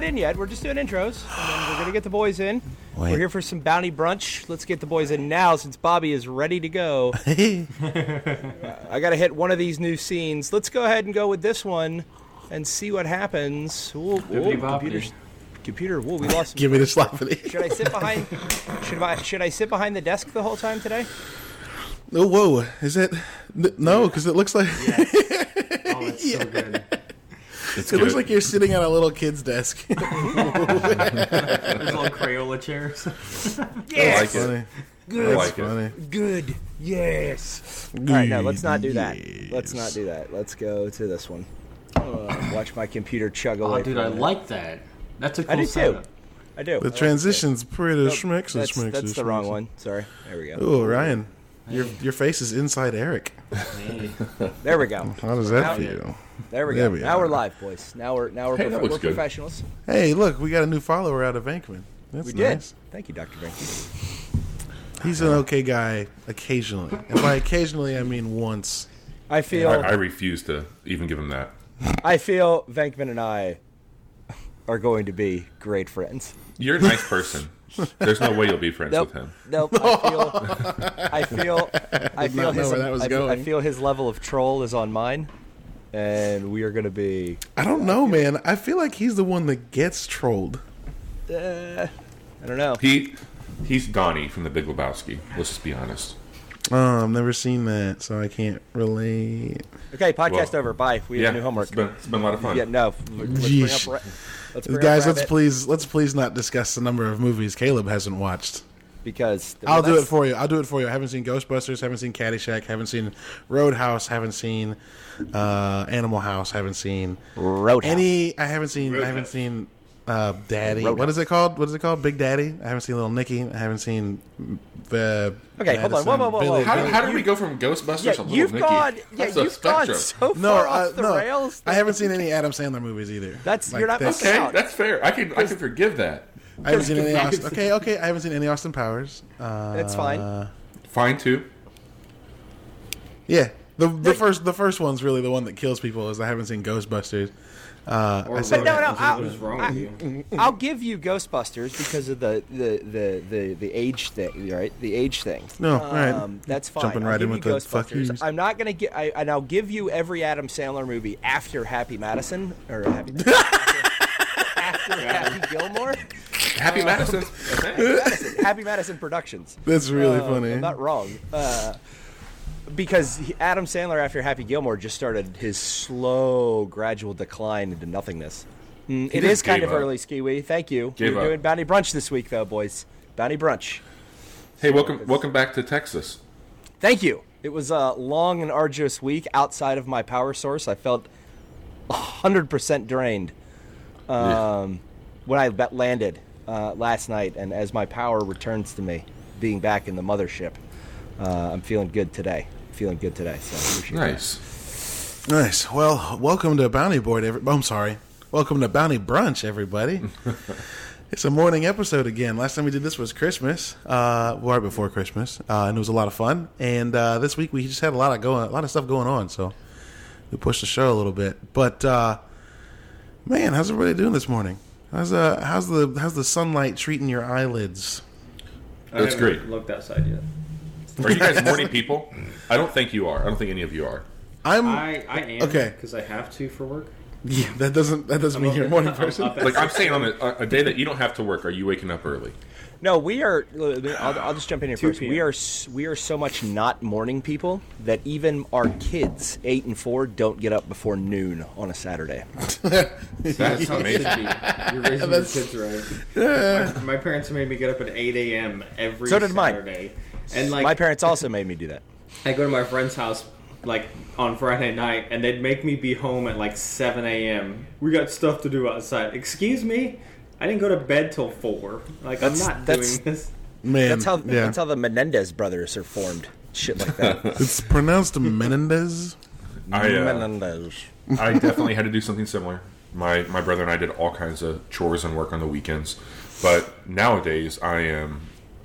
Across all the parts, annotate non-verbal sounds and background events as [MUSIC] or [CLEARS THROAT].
not in yet. We're just doing intros. And then we're going to get the boys in. Wait. We're here for some bounty brunch. Let's get the boys in now since Bobby is ready to go. [LAUGHS] I got to hit one of these new scenes. Let's go ahead and go with this one and see what happens. Ooh, ooh, computer, computer. Whoa, we lost. Give me the sloppity. [LAUGHS] Should I sit behind? Should I should I sit behind the desk the whole time today? Oh, whoa. Is it? n- No, because it looks like [LAUGHS] Oh, it's so good. It's it looks like you're sitting at a little kid's desk. [LAUGHS] [LAUGHS] There's little Crayola chairs. [LAUGHS] I Yes. like it. funny. Good. I like it. Funny. Good. Yes. All right, no, let's not do that. Let's not do that. Let's go to this one. Uh, watch my computer chug away. Oh, dude, I a I minute. like that. That's a cool I do too. setup. I do. I The like transition's pretty it. schmicks That's, schmicks. that's the wrong one. Sorry. There we go. Oh, Ryan, your your face is inside Eric. There we go. [LAUGHS] How does that Now- feel? There we There go. we now are. we're live, boys. Now we're now we're, Hey, prof- we're professionals. Hey, look, we got a new follower out of Bankman. That's We did. Thank you, Doctor Banky. He's an okay guy occasionally, and by occasionally I mean once. I feel I, I, I refuse to even give him that. I feel Venkman and I are going to be great friends. You're a nice person. [LAUGHS] There's no way you'll be friends Nope. with him. Nope. I feel. I feel. [LAUGHS] I feel his. where that was I, going. I feel his level of troll is on mine, and we are going to be. I don't know, man. I feel like he's the one that gets trolled. Uh, I don't know. He he's Donnie from The Big Lebowski. Let's just be honest. Oh, I've never seen that, so I can't relate. Okay, podcast Well, over. Bye. We have new homework. It's been, it's been a lot of fun. Yeah, no. Let's bring Yeesh. up. Ra- Let's bring Guys, let's Rabbit please let's please not discuss the number of movies Caleb hasn't watched. because I'll do it for you. I'll do it for you. I haven't seen Ghostbusters, haven't seen Caddyshack, haven't seen Roadhouse, haven't seen uh, Animal House, haven't seen Roadhouse. any. I haven't seen. I haven't seen uh, Daddy. What is it called? What is it called? Big Daddy. I haven't seen Little Nicky. I haven't seen. Uh, Okay, hold on. Whoa, whoa, whoa, Billy- whoa. How, how did we go from Ghostbusters Yeah, to Little you've Nicky? gone. Yeah, you've gone spectrum. so No, far uh, off the no. rails. I haven't seen any Adam Sandler movies either. That's- you're not this. missing Okay, out. that's fair. I can I can forgive that. I haven't seen any. Austin, okay, okay. I haven't seen any Austin Powers. Uh, That's fine. Fine too. Yeah, the the first the first one's really the one that kills people. Is I haven't seen Ghostbusters. Uh, I Or said But no, no, what I'll- is wrong with? I'll give you Ghostbusters because of the the, the, the, the age thing, right? The age thing. No, all right. Um, that's fine. Jumping I'll right give in you with the fuck Ghostbusters. yous. I'm not gonna get, I, and I'll give you every Adam Sandler movie after Happy Madison or Happy. [LAUGHS] after Happy Gilmore, Happy Madison. Happy Madison, Happy Madison Productions. That's really Uh, funny. I'm not wrong. Uh, because he, Adam Sandler, after Happy Gilmore, just started his slow, gradual decline into nothingness. Mm, it is kind of up. early, Skiwee. Thank you. Gave We're up. doing Bounty Brunch this week, though, boys. Bounty Brunch. Hey, welcome welcome back to Texas. Thank you. It was a long and arduous week outside of my power source. I felt 100% drained um, when I landed uh, last night, and as my power returns to me, being back in the mothership, uh, I'm feeling good today. Feeling good today. So I appreciate that. Nice. Nice. Well, welcome to Bounty Board. Every- oh, I'm sorry. Welcome to Bounty Brunch, everybody. [LAUGHS] it's a morning episode again. Last time we did this was Christmas, uh, right before Christmas, uh, and it was a lot of fun. And uh, this week we just had a lot of going, a lot of stuff going on, so we pushed the show a little bit. But uh, man, how's everybody doing this morning? How's uh, how's the how's the sunlight treating your eyelids? I That's haven't great. Looked outside yet. Are you guys morning people? I don't think you are. I don't think any of you are. I'm I I am Okay. because I have to for work. yeah. That doesn't that doesn't mean I'm you're a up- morning I'm person. Like I'm saying, on a, a day that you don't have to work, are you waking up early? No, we are. I'll, I'll just jump in here 2 first. We are we are so much not morning people that even our kids, eight and four, don't get up before noon on a Saturday. [LAUGHS] That's how amazing. be. You're raising your kids right. My, my parents made me get up at 8 a.m. every So did mine. Saturday. And like my parents also made me do that. [LAUGHS] I go to my friend's house like on Friday night, and they'd make me be home at like 7 a.m. We got stuff to do outside. Excuse me, I didn't go to bed till four. Like That's- I'm not that's- doing this. Man, That's how yeah. that's how the Menendez brothers are formed. Shit like that. [LAUGHS] it's pronounced Menendez. I uh, Menendez. I definitely had to do something similar. My my brother and I did all kinds of chores and work on the weekends, but nowadays I am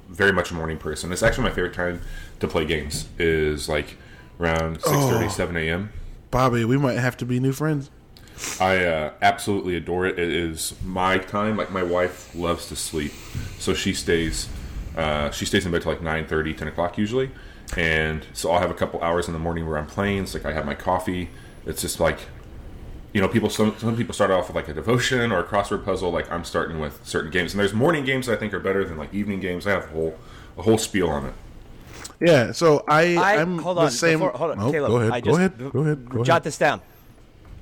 very much a morning person. It's actually my favorite time to play games. Is like around 6:30, 7 a.m. Bobby, we might have to be new friends. I uh, absolutely adore it. It is my time. Like my wife loves to sleep, so she stays. Uh, she stays in bed till like 9 30, 10 o'clock usually, and so I'll have a couple hours in the morning where I'm playing. It's like I have my coffee. It's just like, you know, people. Some some people start off with like a devotion or a crossword puzzle. Like I'm starting with certain games, and there's morning games that I think are better than like evening games. I have a whole a whole spiel on it. Yeah, so I, I I'm hold the on. same. before- hold on, Oh, Caleb. go ahead. I go ahead. Go ahead. Go jot ahead. this down.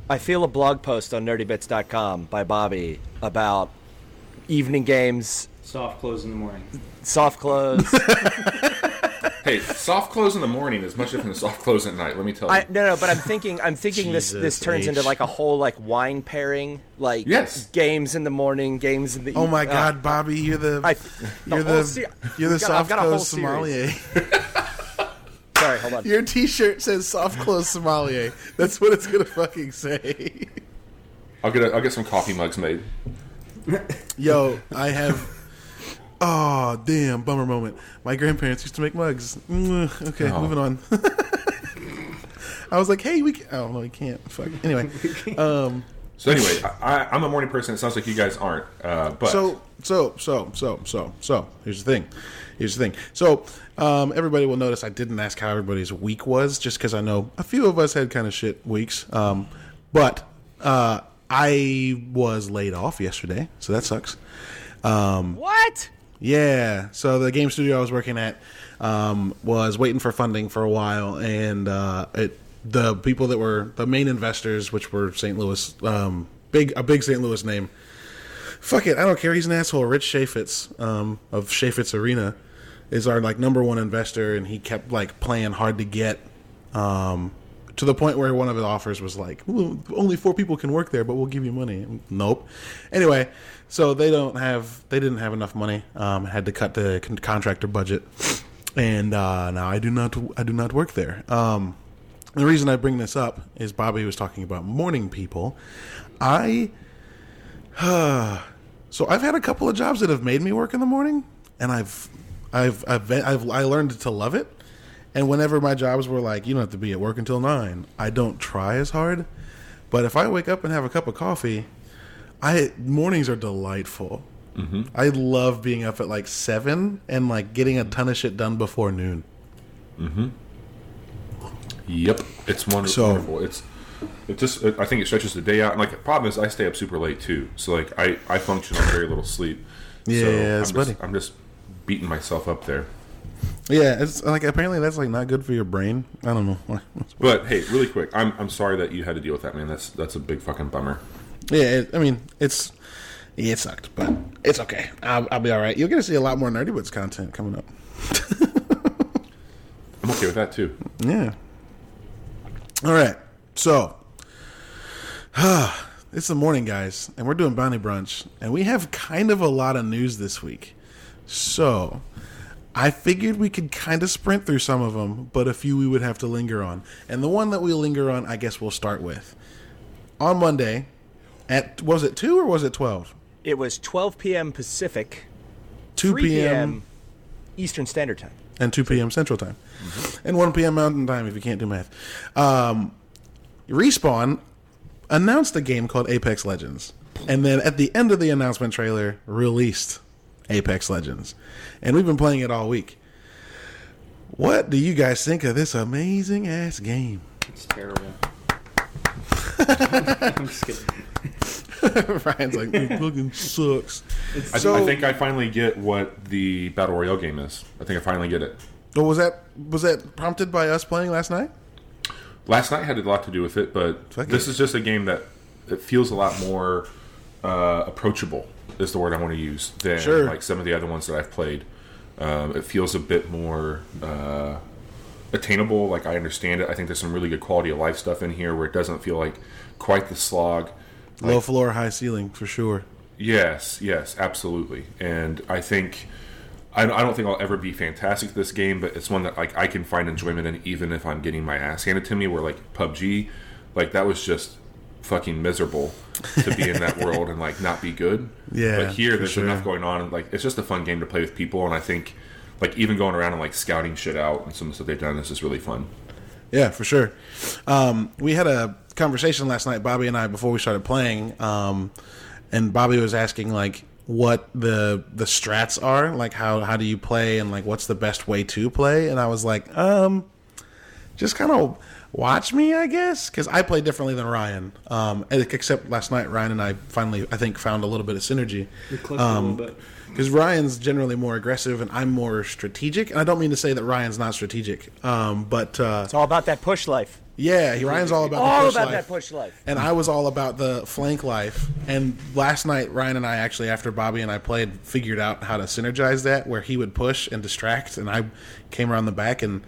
I feel a blog post on nerdybits.com by Bobby about evening games, Soft close in the morning. soft clothes. [LAUGHS] Hey, soft close in the morning is much different than soft close at night. Let me tell you. I no no, but I'm thinking I'm thinking this this Jesus turns into like a whole like wine pairing, like Yes. games in the morning, games in the Oh my uh, God, Bobby, you're the I, you're whole the se- you're the got- soft got a clothes series. sommelier. [LAUGHS] Sorry, hold on. Your T-shirt says soft clothes sommelier. That's what it's gonna fucking say. I'll get a, I'll get some coffee mugs made. Yo, I have. Oh damn! Bummer moment. My grandparents used to make mugs. Mm, Okay, Oh. moving on. [LAUGHS] I was like, "Hey, we." Can... Oh no, we can't. Fuck. Anyway, [LAUGHS] um, So anyway, I, I, I'm a morning person. It sounds like you guys aren't. Uh, but so so so so so so. Here's the thing. Here's the thing. So um, everybody will notice I didn't ask how everybody's week was, just because I know a few of us had kind of shit weeks. Um, but uh, I was laid off yesterday, so that sucks. What? Yeah. So the game studio I was working at um, was waiting for funding for a while, and uh, it the people that were the main investors, which were St. Louis, um, big a big St. Louis name. Fuck it, I don't care. He's an asshole. Rich Chaifetz um, of Chaifetz Arena is our like number one investor, and he kept like playing hard to get. Um, to the point where one of his offers was like, "Ooh, only four people can work there, but we'll give you money. Nope. Anyway, so they don't have, they didn't have enough money. Um, had to cut the con- contractor budget, and uh, now I do not, I do not work there. Um, the reason I bring this up is Bobby was talking about morning people. I, [SIGHS] so I've had a couple of jobs that have made me work in the morning, and I've, I've, I've, I've I learned to love it. And whenever my jobs were like, you don't have to be at work until nine, I don't try as hard. But if I wake up and have a cup of coffee, I mornings are delightful. Mm-hmm. I love being up at like seven and like getting a ton of shit done before noon. Yep, it's wonderful. So- wonderful. It's it just I think it stretches the day out. And like the problem is I stay up super late too. So like I I function on very little sleep. [LAUGHS] Yeah, so it's I'm buddy. just, I'm just beating myself up there. Yeah, it's like apparently that's like not good for your brain. I don't know. [LAUGHS] But hey, really quick, I'm I'm sorry that you had to deal with that, man. That's that's a big fucking bummer. Yeah, it, I mean it's yeah, it sucked, but it's okay. I'll, I'll be all right. You're gonna see a lot more Nerdy Bits content coming up. [LAUGHS] I'm okay with that too. Yeah. All right. So, [SIGHS] it's the morning, guys, and we're doing Bounty Brunch, and we have kind of a lot of news this week. So, I figured we could kind of sprint through some of them, but a few we would have to linger on. And the one that we linger on, I guess we'll start with. On Monday, at was it 2 or was it 12? It was 12 p.m. Pacific, 2 3 p.m. Eastern Standard Time. and 2 p.m. Central Time, and 1 p.m. Mountain Time if you can't do math. Um, Respawn announced a game called Apex Legends, and then at the end of the announcement trailer, released Apex Legends, and we've been playing it all week. What do you guys think of this amazing ass game? It's terrible. [LAUGHS] I'm just kidding. [LAUGHS] Ryan's like, it fucking sucks. I, So- I think I finally get what the battle royale game is. I think I finally get it. Oh, was that was that prompted by us playing last night? Last night had a lot to do with it, but Fuck this it. is just a game that it feels a lot more uh, approachable. Is the word I want to use than Sure. like some of the other ones that I've played. Um, it feels a bit more uh, attainable. Like I understand it. I think there's some really good quality of life stuff in here where it doesn't feel like quite the slog. Low floor, high ceiling for sure. Yes, yes, absolutely. And I think I, I don't think I'll ever be fantastic at this game, but it's one that like I can find enjoyment in, even if I'm getting my ass handed to me. Where like PUBG, like that was just fucking miserable to be in that [LAUGHS] world and like not be good. Yeah, but here there's sure. enough going on, and like it's just a fun game to play with people. And I think like even going around and like scouting shit out and some of the stuff they've done, this is really fun. Yeah, for sure. Um, we had a conversation last night, Bobby and I, before we started playing, um, and Bobby was asking like what the the strats are, like how how do you play, and like what's the best way to play, and I was like, um, just kind of watch me, I guess, because I play differently than Ryan. Um, except last night, Ryan and I finally, I think, found a little bit of synergy. We clicked a little bit. Because Ryan's generally more aggressive and I'm more strategic. And I don't mean to say that Ryan's not strategic, um, but uh, It's all about that push life. yeah, he, Ryan's all about All the push about life. that push life. And I was all about the flank life. And last night, Ryan and I actually, after Bobby and I played, figured out how to synergize that, where he would push and distract, and I came around the back, and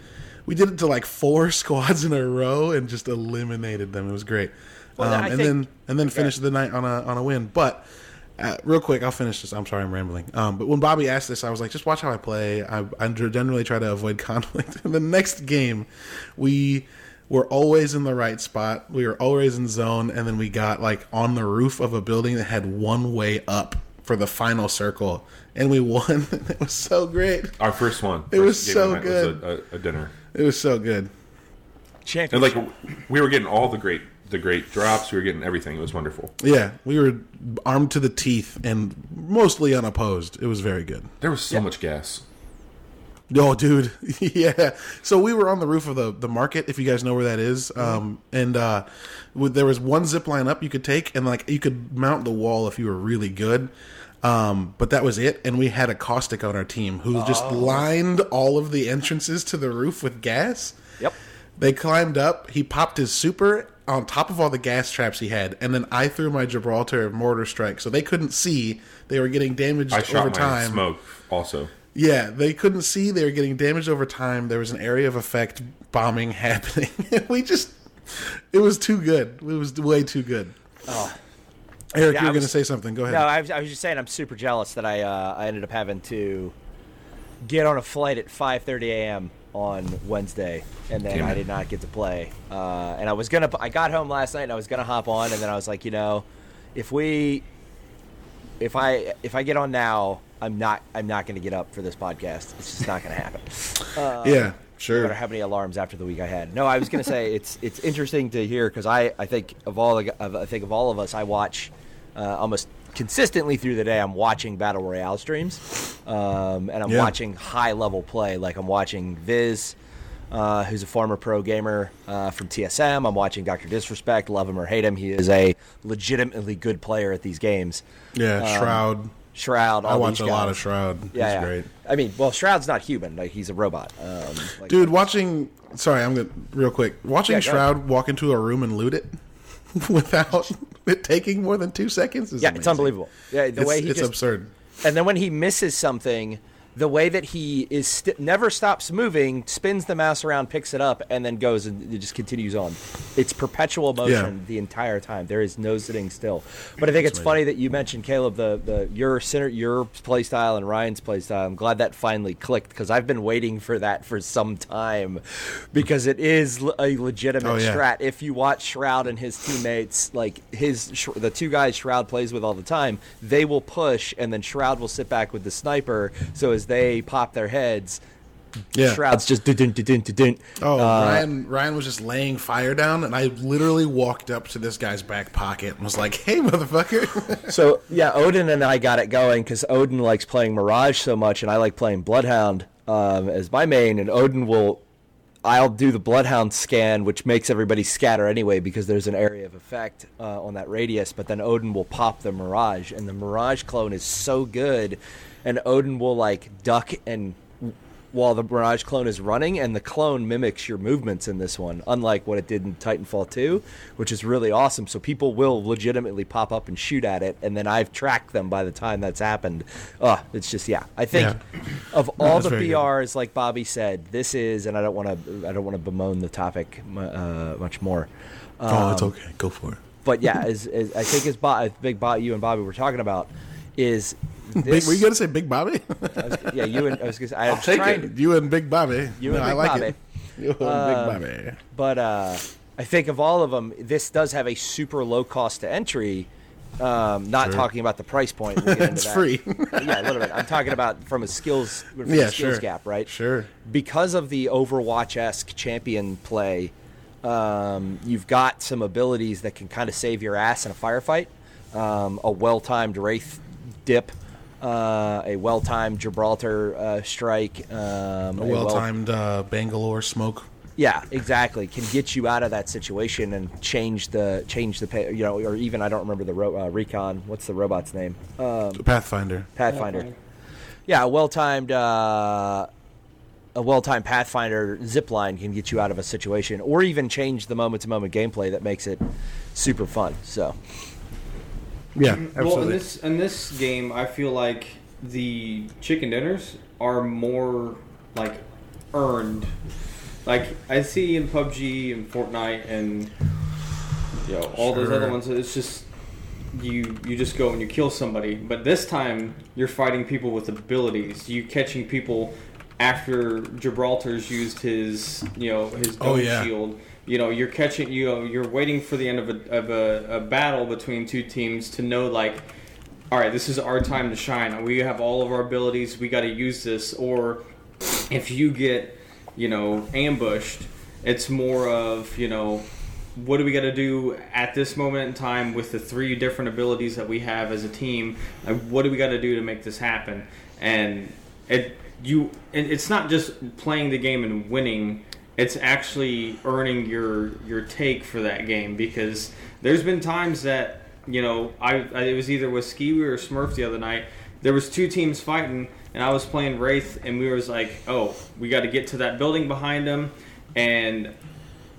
we did it to like four [LAUGHS] squads in a row and just eliminated them. It was great. Well, um, and think- then and then finished the night on a on a win. But uh, real quick, I'll finish this. I'm sorry, I'm rambling. Um, but when Bobby asked this, I was like, just watch how I play. I, I generally try to avoid [LAUGHS] conflict. In [LAUGHS] the next game, we were always in the right spot. We were always in zone, and then we got like on the roof of a building that had one way up for the final circle, and we [LAUGHS] won. it was so great. Our first one. It was First game so of the good. Was a, a, a dinner, It was so good. and like we were getting all the great the great drops. We were getting everything. It was wonderful. Yeah, we were armed to the teeth and mostly unopposed. It was very good. There was so much gas. Oh, dude, [LAUGHS] yeah. So we were on the roof of the the market, if you guys know where that is. Um, and uh, with, there was one zip line up you could take, and like you could mount the wall if you were really good. Um, but that was it. And we had a caustic on our team who just lined all of the entrances to the roof with gas. Yep. They climbed up. He popped his super on top of all the gas traps he had, and then I threw my Gibraltar mortar strike, so they couldn't see. They were getting damaged I over shot my time. smoke also. Yeah, they couldn't see. They were getting damaged over time. There was an area of effect bombing [LAUGHS] happening. we just, it was too good. It was way too good. Oh. Eric, Yeah, you I were going to say something. Go ahead. No, I was, I was just saying I'm super jealous that I uh, I ended up having to get on a flight at 5:30 a.m. on Wednesday, and then Damn I did not get to play. Uh, and I was gonna I got home last night and I was gonna hop on, and then I was like, you know, if we if I if I get on now, I'm not I'm not gonna get up for this podcast. It's just not gonna happen. [LAUGHS] yeah, sure. no matter how many alarms after the week I had. No, I was going to say [LAUGHS] it's it's interesting to hear because I, I think of all the, of, I think of all of us, I watch uh, almost consistently through the day. I'm watching battle royale streams, um, and I'm Yeah. watching high level play. Like I'm watching Viss. Uh, who's a former pro gamer uh, from TSM? I'm watching Doctor Disrespect. Love him or hate him, he is a legitimately good player at these games. Yeah, Shroud. Shroud. I watch a lot of Shroud. Yeah, He's yeah. great. I mean, well, Shroud's not human; like he's a robot. Um, like, Dude, watching. Sorry, I'm going to real quick. Watching Yeah, Shroud walk into a room and loot it [LAUGHS] without it taking more than two seconds is Yeah, it's unbelievable. Yeah, the it's, way he it's just absurd. and then when he misses something, the way that he is st- never stops moving, spins the mouse around, picks it up, and then goes and it just continues on. It's perpetual motion Yeah. the entire time. There is no sitting still. But I think it's amazing. funny that you mentioned Caleb the the your center your play style and Ryan's play style. I'm glad that finally clicked because I've been waiting for that for some time because it is a legitimate Oh, yeah. strat. If you watch Shroud and his teammates, like his the two guys Shroud plays with all the time, they will push and then Shroud will sit back with the sniper. So as they pop their heads, Yeah. Shroud's just dun dun dun dun dun. Oh, Uh, Ryan! Ryan was just laying fire down, and I literally walked up to this guy's back pocket and was like, "Hey, motherfucker!" [LAUGHS] So yeah, Odin and I got it going because Odin likes playing Mirage so much, and I like playing Bloodhound um, as my main. And Odin will, I'll do the Bloodhound scan, which makes everybody scatter anyway because there's an area of effect uh, on that radius. But then Odin will pop the Mirage, and the Mirage clone is so good, and Odin will like duck and while the Mirage clone is running, and the clone mimics your movements in this one, unlike what it did in Titanfall 2, which is really awesome. So people will legitimately pop up and shoot at it, and then I've tracked them by the time that's happened. Oh, it's just yeah. I think Yeah. of all that's the very good. BRs, like Bobby said, this is, and I don't want to, I don't want to bemoan the topic uh, much more. oh, it's okay. Go for it. But yeah, as, as I think as, Bo- Big Bot, you and Bobby were talking about, is Big, were you gonna say Big Bobby? [LAUGHS] I was- yeah, you and I was gonna say, I was trying to, you and Big Bobby. You no, and I Big like Bobby. it. [LAUGHS] You and Uh, Big Bobby. But uh, I think of all of them, this does have a super low cost to entry Um, not Sure. talking about the price point. We'll get [LAUGHS] into It's free. yeah, a little bit. I'm talking about from a skills, from Yeah, a skills sure. gap, right? Sure. Because of the Overwatch esque champion play, um, you've got some abilities that can kind of save your ass in a firefight. Um, a well timed Wraith dip, uh, a well timed Gibraltar uh, strike, um, A well timed uh, Bangalore smoke. yeah, exactly. Can get you out of that situation and change the change the pay, you know, or even I don't remember the ro- uh, recon. What's the robot's name? Uh, Pathfinder. Pathfinder. Yeah, a well timed uh, a well timed Pathfinder zipline can get you out of a situation, or even change the moment to moment gameplay that makes it super fun. So Yeah, Well, in this in this game, I feel like the chicken dinners are more like earned. Like I see in PUBG and Fortnite and you know all those other ones. It's just you you just go and you kill somebody. But this time you're fighting people with abilities. You catching people after Gibraltar's used his you know his Oh, yeah. shield. You know you're catching you know you're waiting for the end of a of a, a battle between two teams to know like. All right, this is our time to shine. We have all of our abilities. We got to use this. Or if you get, you know, ambushed, it's more of, you know, what do we got to do at this moment in time with the three different abilities that we have as a team? Like, what do we got to do to make this happen? And it you and it's not just playing the game and winning. It's actually earning your your take for that game because there's been times that you know I, I it was either with Skiwi or Smurf the other night. There was two teams fighting, and I was playing Wraith, and we was like, oh, we got to get to that building behind them, and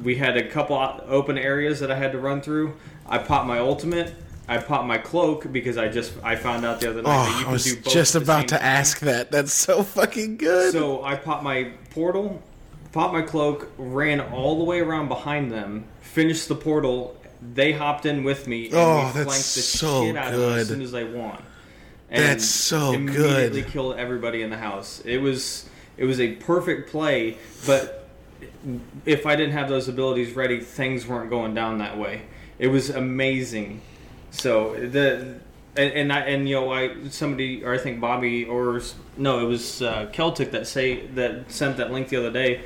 we had a couple open areas that I had to run through. I popped my ultimate. I popped my cloak because I just I found out the other night that Oh, you I was do both just about to time. ask that. That's so fucking good. So I popped my portal, popped my cloak, ran all the way around behind them, finished the portal. They hopped in with me, and Oh, we that's flanked the so shit out of them as soon as they won. And That's so good. immediately killed everybody in the house. It was it was a perfect play, but if I didn't have those abilities ready, things weren't going down that way. It was amazing. So the and, and I and you know I somebody or I think Bobby or no it was uh, Celtic that say that sent that link the other day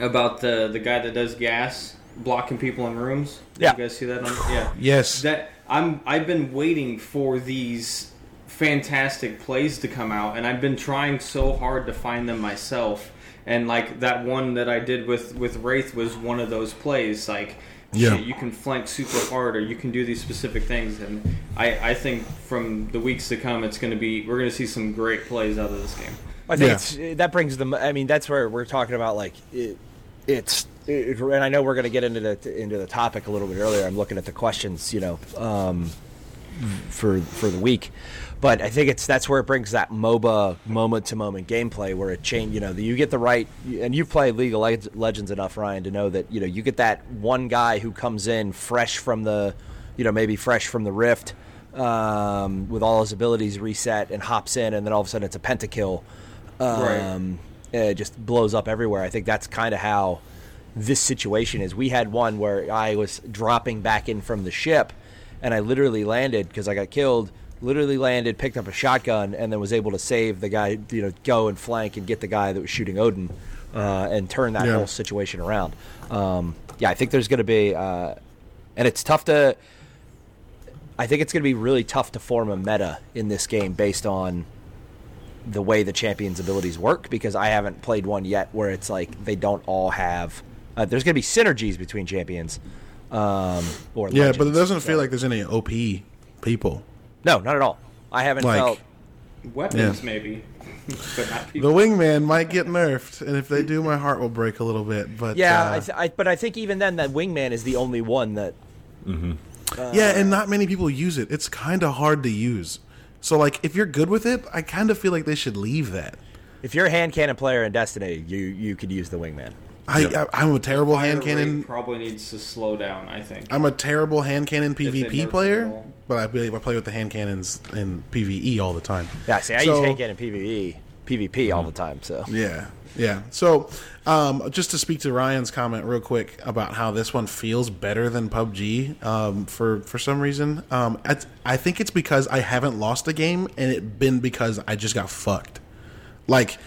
about the the guy that does gas blocking people in rooms. Did Yeah. you guys see that? On, yeah. yes. That I'm I've been waiting for these fantastic plays to come out and I've been trying so hard to find them myself. And like that one that I did with with Wraith was one of those plays like Yeah. shit, you can flank super hard or you can do these specific things and I, I think from the weeks to come it's going to be we're going to see some great plays out of this game. I think Yeah. it's, that brings them. I mean, that's where we're talking about like it, it's. It, and I know we're going to get into the into the topic a little bit earlier. I'm looking at the questions, you know, um, for for the week, but I think it's that's where it brings that MOBA moment to moment gameplay where it change. You know, you get the right, and you play played League of Legends enough, Ryan, to know that you know you get that one guy who comes in fresh from the, you know, maybe fresh from the Rift. Um, with all his abilities reset and hops in, and then all of a sudden it's a pentakill Right. um, it just blows up everywhere. I think that's kind of how this situation is. We had one where I was dropping back in from the ship, and I literally landed because I got killed. Literally landed, picked up a shotgun, and then was able to save the guy. You know, go and flank and get the guy that was shooting Odin, uh, and turn that Yeah. whole situation around. Um, yeah, I think there's going to be, uh, and it's tough to. I think it's going to be really tough to form a meta in this game based on the way the champions' abilities work because I haven't played one yet where it's like they don't all have. Uh, there's going to be synergies between champions. Um, or yeah, but it doesn't feel like there's any OP people. no, not at all. I haven't Like- felt. Weapons Yeah. maybe, [LAUGHS] but not The wingman might get nerfed, and if they do, my heart will break a little bit. But Yeah, uh, I th- I, but I think even then, that wingman is the only one that. yeah, and not many people use it. It's kind of hard to use. So, like, if you're good with it, I kind of feel like they should leave that. If you're a hand cannon player in Destiny, you you could use the wingman. I, I I'm a terrible hand Fire rate cannon. probably needs to slow down. I think. I'm a terrible hand cannon PvP player, at but I play, I play with the hand cannons in PvE all the time. Yeah, see, I So- use hand cannon PVE. PvP all the time. So Yeah, yeah. So, um, just to speak to Ryan's comment real quick about how this one feels better than PUBG um, for for some reason, um, I, I think it's because I haven't lost a game, and it been because I just got fucked. Like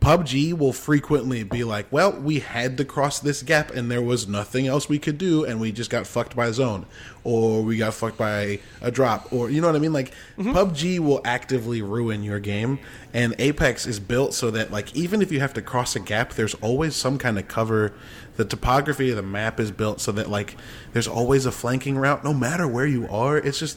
PUBG will frequently be like, "Well, we had to cross this gap, and there was nothing else we could do, and we just got fucked by a zone, or we got fucked by a drop, or you know what I mean." Like mm-hmm. PUBG will actively ruin your game, and Apex is built so that like even if you have to cross a gap, there's always some kind of cover. The topography of the map is built so that like there's always a flanking route, no matter where you are. It's just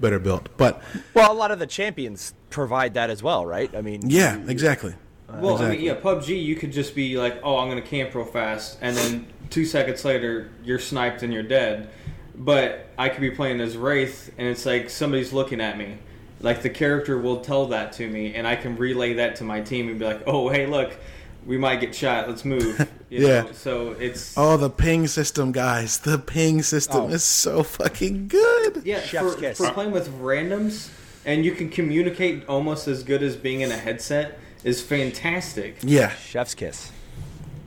better built, but well, a lot of the champions provide that as well, right? I mean, yeah, exactly. Uh, well, I mean, yeah, PUBG, you could just be like, oh, I'm going to camp real fast, and then two seconds later, you're sniped and you're dead. But I could be playing as Wraith, and it's like somebody's looking at me. Like, the character will tell that to me, and I can relay that to my team and be like, oh, hey, look, we might get shot. Let's move. [LAUGHS] You Yeah. Know? So it's. Oh, the ping system, guys. The ping system Oh. is so fucking good. Yeah, Chef's for, kiss. for playing with randoms, and you can communicate almost as good as being in a headset, is fantastic. Yeah. chef's kiss.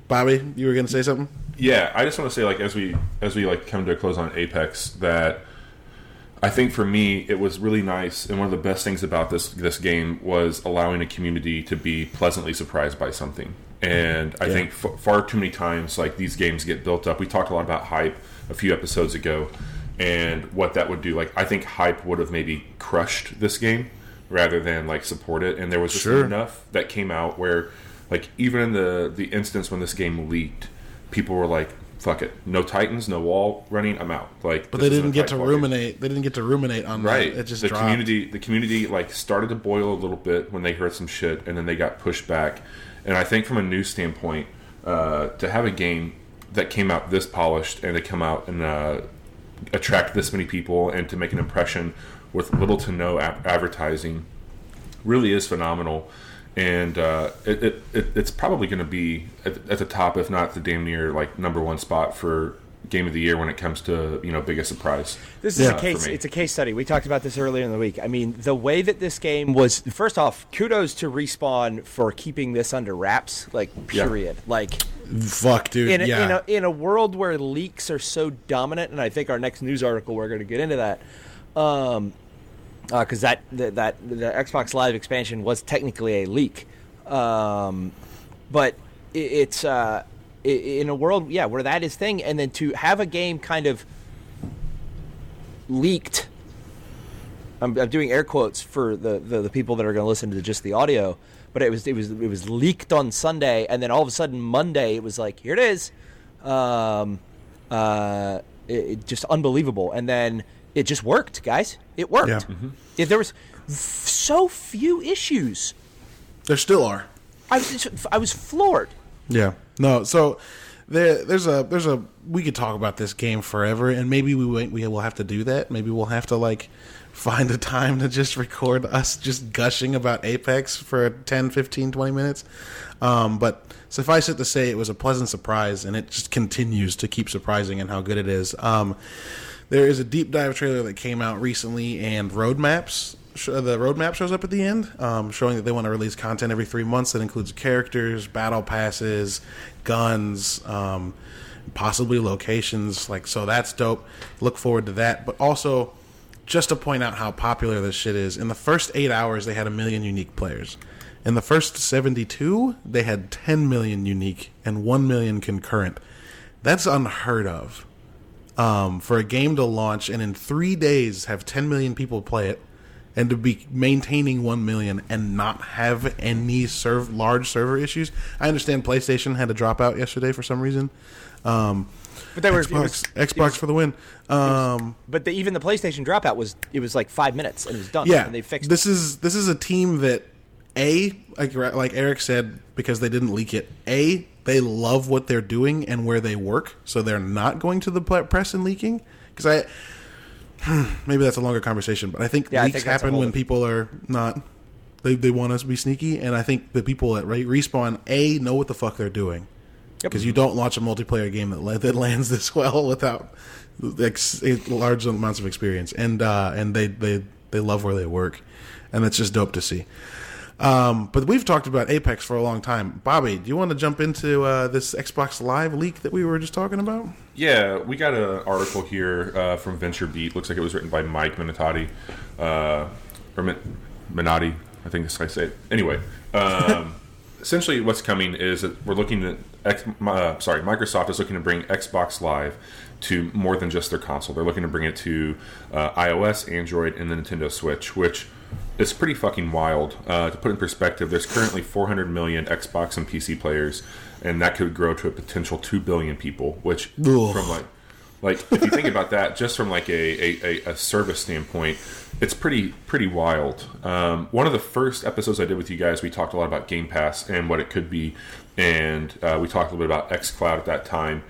Bobby, you were going to say something? Yeah, I just want to say, like, as we as we like come to a close on Apex, that I think for me it was really nice, and one of the best things about this this game was allowing a community to be pleasantly surprised by something. And I Yeah. think f- far too many times, like these games get built up. We talked a lot about hype a few episodes ago, and what that would do. Like, I think hype would have maybe crushed this game rather than like support it. And there was just Sure. enough that came out where, like, even in the the instance when this game leaked, people were like, "Fuck it, no Titans, no wall running, I'm out." Like, But they didn't get to game. ruminate. They didn't get to ruminate on Right. that. It just the dropped. community the community like started to boil a little bit when they heard some shit and then they got pushed back. And I think from a news standpoint, uh, to have a game that came out this polished and to come out and uh, attract this many people and to make an impression with little to no a- advertising really is phenomenal. And uh, it, it, it, it's probably going to be at, at the top, if not the damn near like number one spot for game of the year when it comes to you know biggest surprise. This is Yeah. a case. It's a case study. We talked about this earlier in the week. I mean, the way that this game was. First off, kudos to respawn for keeping this under wraps. Like, Yeah. period. Like, Fuck, dude. in a, yeah. in a in a world where leaks are so dominant, and I think our next news article we're going to get into that, um, because that, that that the Xbox Live expansion was technically a leak, um, but it, it's uh, in a world yeah where that is thing, and then to have a game kind of leaked. I'm, I'm doing air quotes for the, the, the people that are going to listen to just the audio, but it was it was it was leaked on Sunday, and then all of a sudden Monday it was like here it is, um, uh, it, it just unbelievable, and then it just worked, guys. It worked. Yeah. If there was f- so few issues. there still are. I was I was floored. Yeah. No. So there, there's a, there's a. We could talk about this game forever, and maybe we won't- we will have to do that. Maybe we'll have to like find a time to just record us just gushing about Apex for 10, 15, 20 minutes. Um, but suffice it to say, it was a pleasant surprise, and it just continues to keep surprising and how good it is. Um, there is a deep dive trailer that came out recently, and roadmaps. The roadmap shows up at the end, um, showing that they want to release content every three months. That includes characters, battle passes, guns, um, possibly locations. Like so, that's dope. Look forward to that. But also, just to point out how popular this shit is, in the first eight hours, they had a million unique players. In the first 72, they had 10 million unique and 1 million concurrent. That's unheard of um, for a game to launch and in three days have 10 million people play it and to be maintaining 1 million and not have any serve large server issues. I understand PlayStation had a dropout yesterday for some reason. Um, But they were Xbox, was- Xbox for the win. Um, But the, even the PlayStation dropout was it was like five minutes and it was done. yeah, and they fixed this is this is a team that a like like Eric said because they didn't leak it. A they love what they're doing and where they work, so they're not going to the press and leaking. Because I [SIGHS] maybe that's a longer conversation, but I think Yeah, I leaks think happen when people are not. They, they want us to be sneaky, and I think the people at Re- respawn a know what the fuck they're doing because you don't launch a multiplayer game that that lands this [LAUGHS] well without ex- large amounts of experience, and uh, and they, they they love where they work, and that's just dope to see. Um, but we've talked about Apex for a long time. Bobby, do you want to jump into uh, this Xbox Live leak that we were just talking about? Yeah, we got an article here uh, from Venture Beat. Looks like it was written by Mike Minatotti, uh, or Min- Minotti, I think that's how I say it. Anyway, um, [LAUGHS] essentially, what's coming is that we're looking at X, uh, sorry, Microsoft is looking to bring Xbox Live to more than just their console. They're looking to bring it to uh, iOS, Android, and the Nintendo Switch, which is pretty fucking wild. Uh, to put in perspective, there's currently 400 million Xbox and PC players, and that could grow to a potential 2 billion people. Which, Ugh. from like, like if you think about that, just from like a, a, a, a service standpoint, it's pretty pretty wild. Um, one of the first episodes I did with you guys, we talked a lot about Game Pass and what it could be, and uh, we talked a little bit about XCloud at that time.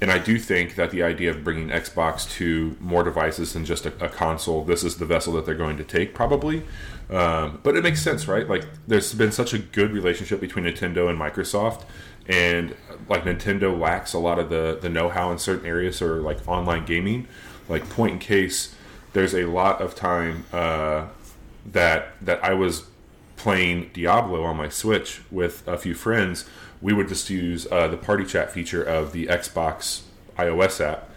And I do think that the idea of bringing Xbox to more devices than just a, a console, this is the vessel that they're going to take, probably. Um, but it makes sense, right? Like, there's been such a good relationship between Nintendo and Microsoft, and like Nintendo lacks a lot of the the know-how in certain areas or like online gaming. Like, point in case, there's a lot of time uh, that that I was playing Diablo on my Switch with a few friends, we would just use uh, the party chat feature of the Xbox iOS app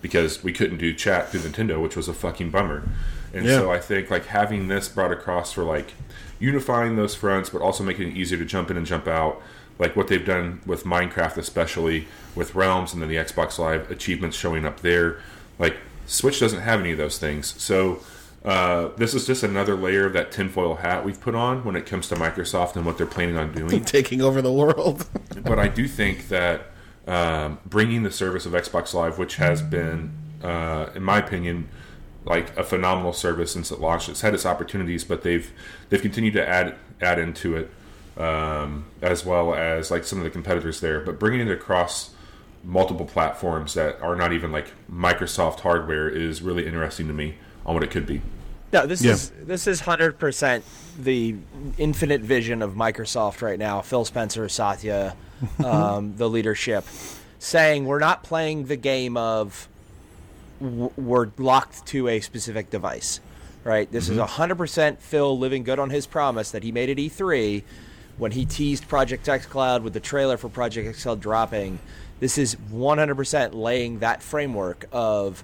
because we couldn't do chat through Nintendo, which was a fucking bummer. And Yeah. so I think like having this brought across for like unifying those fronts, but also making it easier to jump in and jump out, like what they've done with Minecraft, especially with Realms, and then the Xbox Live achievements showing up there. Like Switch doesn't have any of those things, so uh, this is just another layer of that tinfoil hat we've put on when it comes to Microsoft and what they're planning on doing. [LAUGHS] Taking over the world. [LAUGHS] but I do think that um, bringing the service of Xbox Live, which has been, uh, in my opinion, like a phenomenal service since it launched, it's had its opportunities, but they've they've continued to add add into it, um, as well as like some of the competitors there. But bringing it across multiple platforms that are not even like Microsoft hardware is really interesting to me on what it could be. No, this Yeah. is this is hundred percent the infinite vision of Microsoft right now. Phil Spencer, Satya, [LAUGHS] um, the leadership, saying we're not playing the game of w- we're locked to a specific device. Right. This is hundred percent Phil living good on his promise that he made at E3 when he teased Project X Cloud with the trailer for Project XL dropping. This is 100% laying that framework of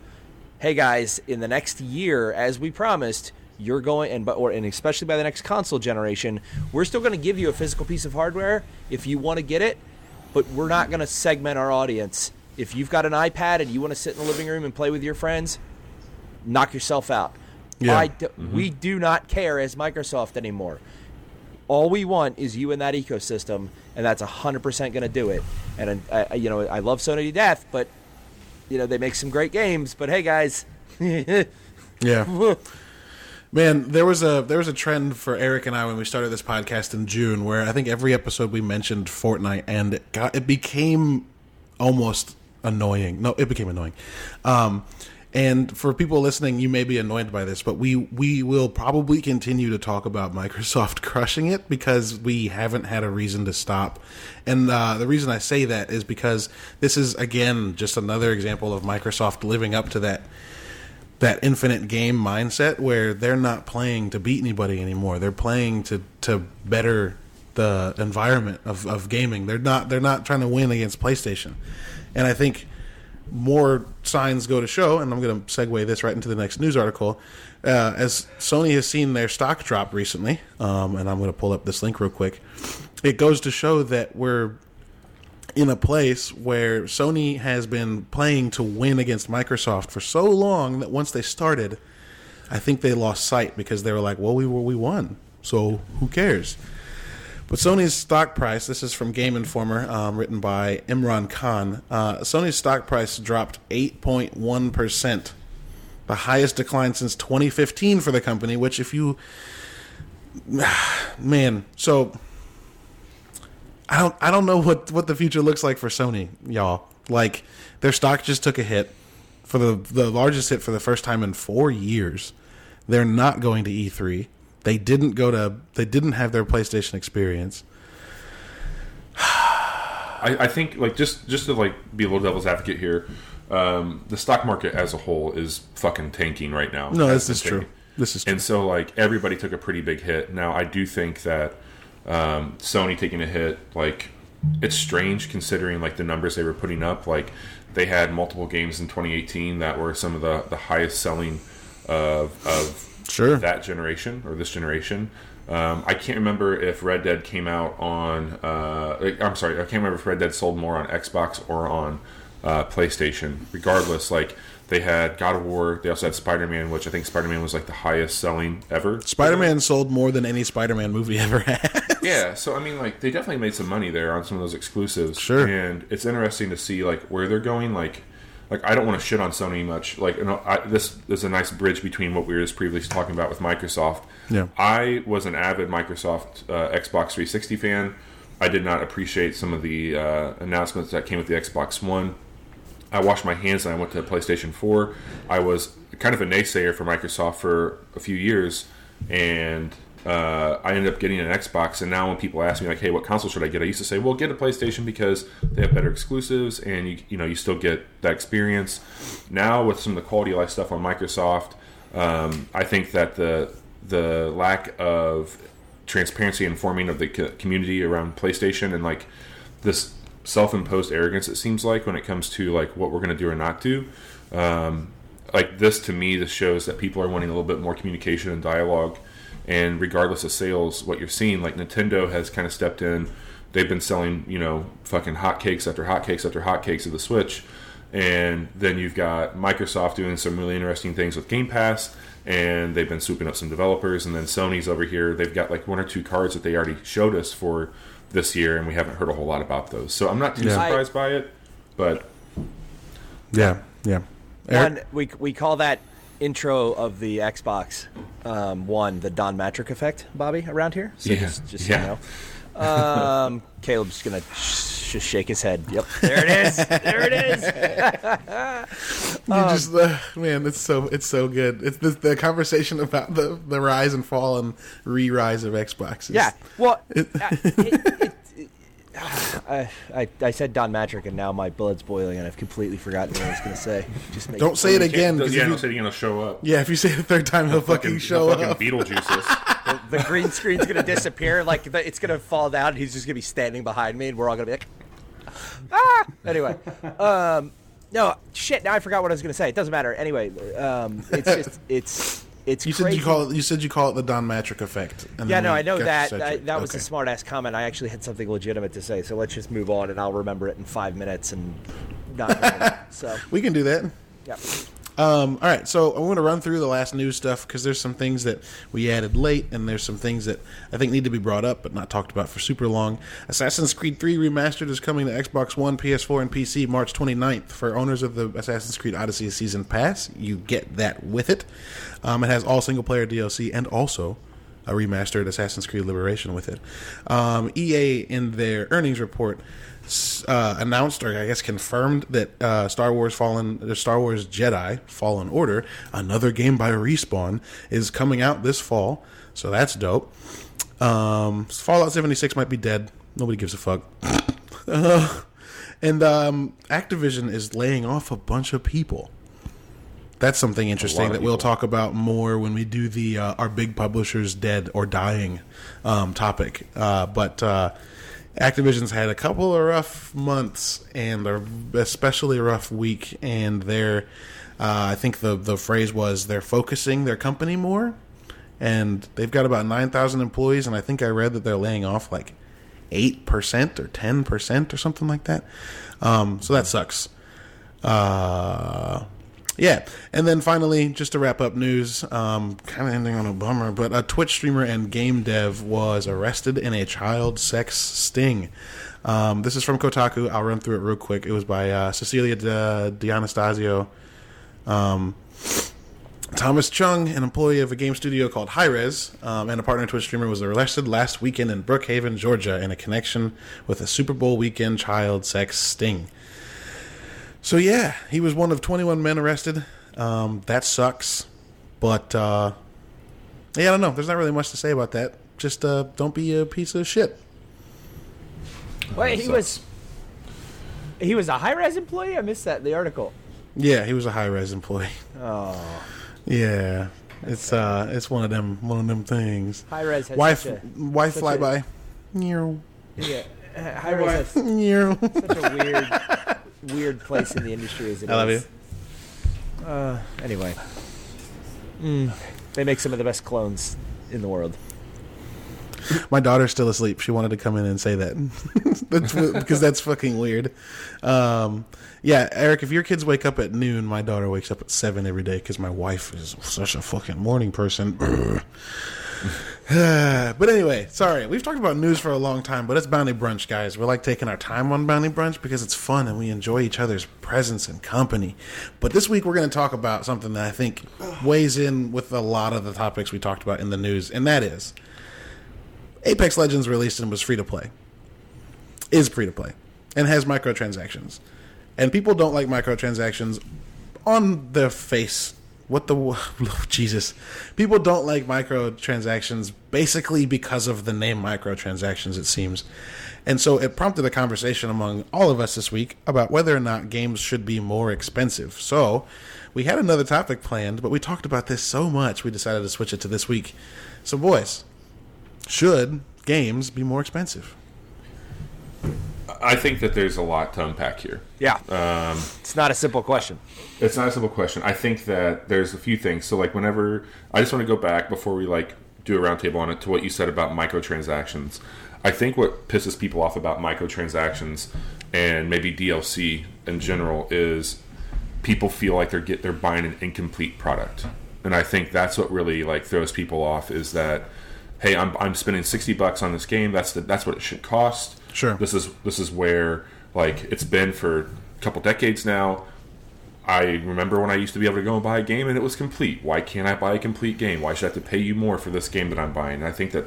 hey guys, in the next year, as we promised, you're going and but or and especially by the next console generation, we're still going to give you a physical piece of hardware if you want to get it, but we're not going to segment our audience. If you've got an iPad and you want to sit in the living room and play with your friends, knock yourself out. Yeah. I d- We do not care as Microsoft anymore. All we want is you in that ecosystem, and that's hundred percent going to do it. And uh, you know, I love Sony to death, but you know they make some great games. But hey, guys, [LAUGHS] Yeah. Man, there was a there was a trend for Eric and I when we started this podcast in June where I think every episode we mentioned Fortnite and it got it became almost annoying. No, it became annoying. Um and for people listening, you may be annoyed by this, but we we will probably continue to talk about Microsoft [LAUGHS] crushing it because we haven't had a reason to stop. And uh, the reason I say that is because this is again just another example of Microsoft living up to that that infinite game mindset where they're not playing to beat anybody anymore. They're playing to to better the environment of, of gaming. They're not they're not trying to win against PlayStation. And I think more signs go to show, and I'm going to segue this right into the next news article. Uh, as Sony has seen their stock drop recently, um, and I'm going to pull up this link real quick. It goes to show that we're in a place where Sony has been playing to win against Microsoft for so long that once they started, I think they lost sight because they were like, "Well, we we won, so who cares?" But Sony's stock price, this is from Game Informer, um, written by Imran Khan. Uh, Sony's stock price dropped 8.1%, the highest decline since 2015 for the company, which, if you. [SIGHS] Man, so. I don't I don't know what, what the future looks like for Sony, y'all. Like, their stock just took a hit for the, the largest hit for the first time in four years. They're not going to E3. They didn't go to. They didn't have their PlayStation experience. I, I think like just just to like be a little devil's advocate here, um, the stock market as a whole is fucking tanking right now. No, this is been true. This is true. And so like everybody took a pretty big hit. Now I do think that Um, Sony taking a hit, like it's strange considering like the numbers they were putting up. Like they had multiple games in 2018 that were some of the the highest selling of of Sure. that generation or this generation. Um, I can't remember if Red Dead came out on. Uh, I'm sorry, I can't remember if Red Dead sold more on Xbox or on uh, PlayStation. Regardless, like they had God of War, they also had Spider Man, which I think Spider Man was like the highest selling ever. Spider Man sold more than any Spider Man movie [LAUGHS] ever had. Yeah, so I mean, like they definitely made some money there on some of those exclusives. Sure. and it's interesting to see like where they're going. Like, like I don't want to shit on Sony much. Like, you know, I, this is a nice bridge between what we were just previously talking about with Microsoft. Yeah. I was an avid Microsoft uh, Xbox 360 fan. I did not appreciate some of the uh, announcements that came with the Xbox One. I washed my hands and I went to PlayStation 4. I was kind of a naysayer for Microsoft for a few years, and uh, I ended up getting an Xbox. And now when people ask me like, "Hey, what console should I get?" I used to say, "Well, get a PlayStation because they have better exclusives, and you you know you still get that experience." Now with some of the quality of life stuff on Microsoft, um, I think that the the lack of transparency and forming of the co- community around PlayStation and like this self-imposed arrogance it seems like when it comes to like what we're going to do or not do um, like this to me this shows that people are wanting a little bit more communication and dialogue and regardless of sales what you're seeing like nintendo has kind of stepped in they've been selling you know fucking hotcakes after hotcakes after hotcakes of the switch and then you've got microsoft doing some really interesting things with game pass and they've been swooping up some developers and then sony's over here they've got like one or two cards that they already showed us for this year and we haven't heard a whole lot about those so i'm not too Yeah. surprised by it but yeah, yeah. Eric? One, we we call that intro of the Xbox um, One the Don Mattrick effect, Bobby, around here. So Yeah, just, just yeah. so you know. Um, [LAUGHS] Caleb's gonna sh- just shake his head. Yep, there it is. there it is. [LAUGHS] You just uh, man, it's so it's so good. It's the, the conversation about the the rise and fall and re-rise of Xbox. is- Yeah. Well, uh, it, it, it, [SIGHS] I, I I said Don Mattrick, and now my blood's boiling, and I've completely forgotten what I was gonna say. [LAUGHS] Just make Don't say it again. 'cause yeah, if no, you- say it again, it'll show up. yeah, if you say it the third time, he'll fucking show fucking up. Beetlejuices. [LAUGHS] the green screen's gonna disappear. Like the, it's gonna fall down. And he's just gonna be standing behind me, and we're all gonna be like, [LAUGHS] ah. Anyway, um, no shit. Now I forgot what I was gonna say. It doesn't matter. Anyway, um, it's just it's it's You said you call it. You said you call it the Don Mattrick effect. yeah, no, I know that. I, that was okay. a smart ass comment. I actually had something legitimate to say. So let's just move on, and I'll remember it in five minutes and not. [LAUGHS] so We can do that. yeah. Um, all right, so I want to run through the last news stuff because there's some things that we added late, and there's some things that I think need to be brought up but not talked about for super long. Assassin's Creed 3 Remastered is coming to Xbox One, PS4, and PC March 29th. For owners of the Assassin's Creed Odyssey Season Pass, you get that with it. Um, it has all single player DLC and also a remastered Assassin's Creed Liberation with it. Um, EA, in their earnings report, uh, announced or I guess confirmed that uh, Star Wars Fallen, the Star Wars Jedi Fallen Order, another game by Respawn, is coming out this fall. So that's dope. Um, Fallout 76 might be dead. Nobody gives a fuck. Uh, [LAUGHS] and um, Activision is laying off a bunch of people. That's something interesting that we'll talk about more when we do the uh, our big publishers dead or dying um, topic. Uh, but uh, Activision's had a couple of rough months and a especially rough week, and they're uh, I think the the phrase was they're focusing their company more, and they've got about nine thousand employees, and I think I read that they're laying off like eight percent or ten percent or something like that. Um, so that sucks. Uh, yeah, and then finally, just to wrap up news, um, kind of ending on a bummer, but a Twitch streamer and game dev was arrested in a child sex sting. Um, this is from Kotaku. I'll run through it real quick. It was by uh, Cecilia De, D'Anastasio. Um, Thomas Chung, an employee of a game studio called Hi-Rez, um, and a partner Twitch streamer, was arrested last weekend in Brookhaven, Georgia, in a connection with a Super Bowl weekend child sex sting. So yeah, he was one of 21 men arrested. Um, that sucks, but uh, yeah, I don't know. There's not really much to say about that. Just uh, don't be a piece of shit. Wait, he was he was a Hi-Rez employee. I missed that the article. Yeah, he was a Hi-Rez employee. Oh, Yeah, it's uh, it's one of them, one of them things. Hi-Rez has Wife, such a wife such a- by. Meow. Yeah, [LAUGHS] Hi-Rez. has such a weird, [LAUGHS] weird place in the industry as it is. [LAUGHS] I love you. Uh, anyway, mm, they make some of the best clones in the world. My daughter's still asleep. She wanted to come in and say that. [LAUGHS] that's because that's fucking weird. Um, yeah, Eric, if your kids wake up at noon, my daughter wakes up at seven every day because my wife is such a fucking morning person. [CLEARS THROAT] [SIGHS] but anyway, sorry. We've talked about news for a long time, but it's Bounty Brunch, guys. We're like taking our time on Bounty Brunch because it's fun and we enjoy each other's presence and company. But this week we're going to talk about something that I think weighs in with a lot of the topics we talked about in the news, and that is Apex Legends released and was free to play. Is free to play and has microtransactions. And people don't like microtransactions on their face. What the [LAUGHS] oh, Jesus? People don't like microtransactions basically because of the name microtransactions it seems. And so it prompted a conversation among all of us this week about whether or not games should be more expensive. So, we had another topic planned, but we talked about this so much we decided to switch it to this week. So, boys, should games be more expensive? I think that there's a lot to unpack here. Yeah, um, it's not a simple question. It's not a simple question. I think that there's a few things. So, like, whenever I just want to go back before we like do a roundtable on it to what you said about microtransactions. I think what pisses people off about microtransactions and maybe DLC in general is people feel like they're get they're buying an incomplete product, and I think that's what really like throws people off is that hey, I'm, I'm spending sixty bucks on this game. That's the, that's what it should cost. Sure. This is this is where like it's been for a couple decades now. I remember when I used to be able to go and buy a game and it was complete. Why can't I buy a complete game? Why should I have to pay you more for this game that I'm buying? And I think that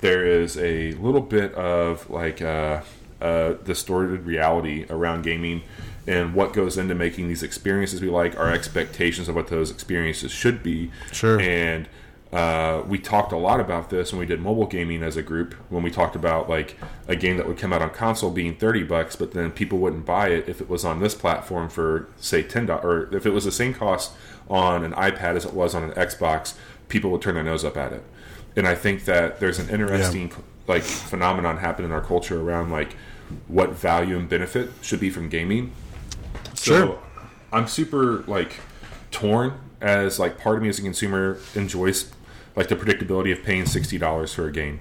there is a little bit of like uh, uh, distorted reality around gaming and what goes into making these experiences we like, our expectations of what those experiences should be. Sure. And uh, we talked a lot about this when we did mobile gaming as a group. When we talked about like a game that would come out on console being thirty bucks, but then people wouldn't buy it if it was on this platform for say ten dollars, or if it was the same cost on an iPad as it was on an Xbox, people would turn their nose up at it. And I think that there's an interesting like phenomenon happening in our culture around like what value and benefit should be from gaming. So Sure. I'm super like torn as like part of me as a consumer enjoys like the predictability of paying sixty dollars for a game.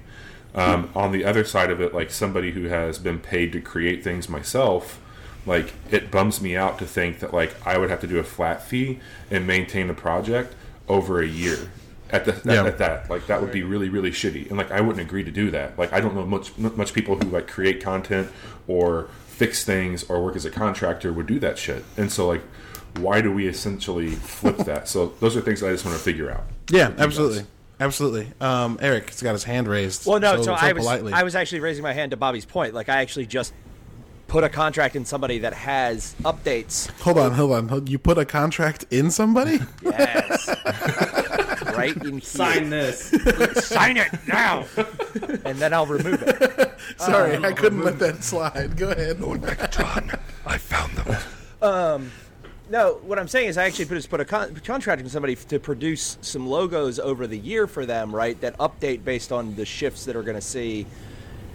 Um, on the other side of it, like somebody who has been paid to create things myself, like it bums me out to think that like I would have to do a flat fee and maintain the project over a year. At, the, Yeah. at that, like that would be really, really shitty, and like I wouldn't agree to do that. Like I don't know much much people who like create content or fix things or work as a contractor would do that shit. And so like, why do we essentially flip [LAUGHS] that? So those are things I just want to figure out. Yeah, absolutely. Absolutely. Um, Eric has got his hand raised. Well, no. So, I was politely. I was actually raising my hand to Bobby's point. Like I actually just put a contract in somebody that has updates. Hold on, hold on. You put a contract in somebody? Yes. [LAUGHS] right in here. Sign this. Sign it now. and then I'll remove it. [LAUGHS] Sorry, Um, I couldn't let that slide. Go ahead. I found them. No, what I'm saying is I actually put, just put a con- contract in somebody to produce some logos over the year for them, right? That update based on the shifts that are going to see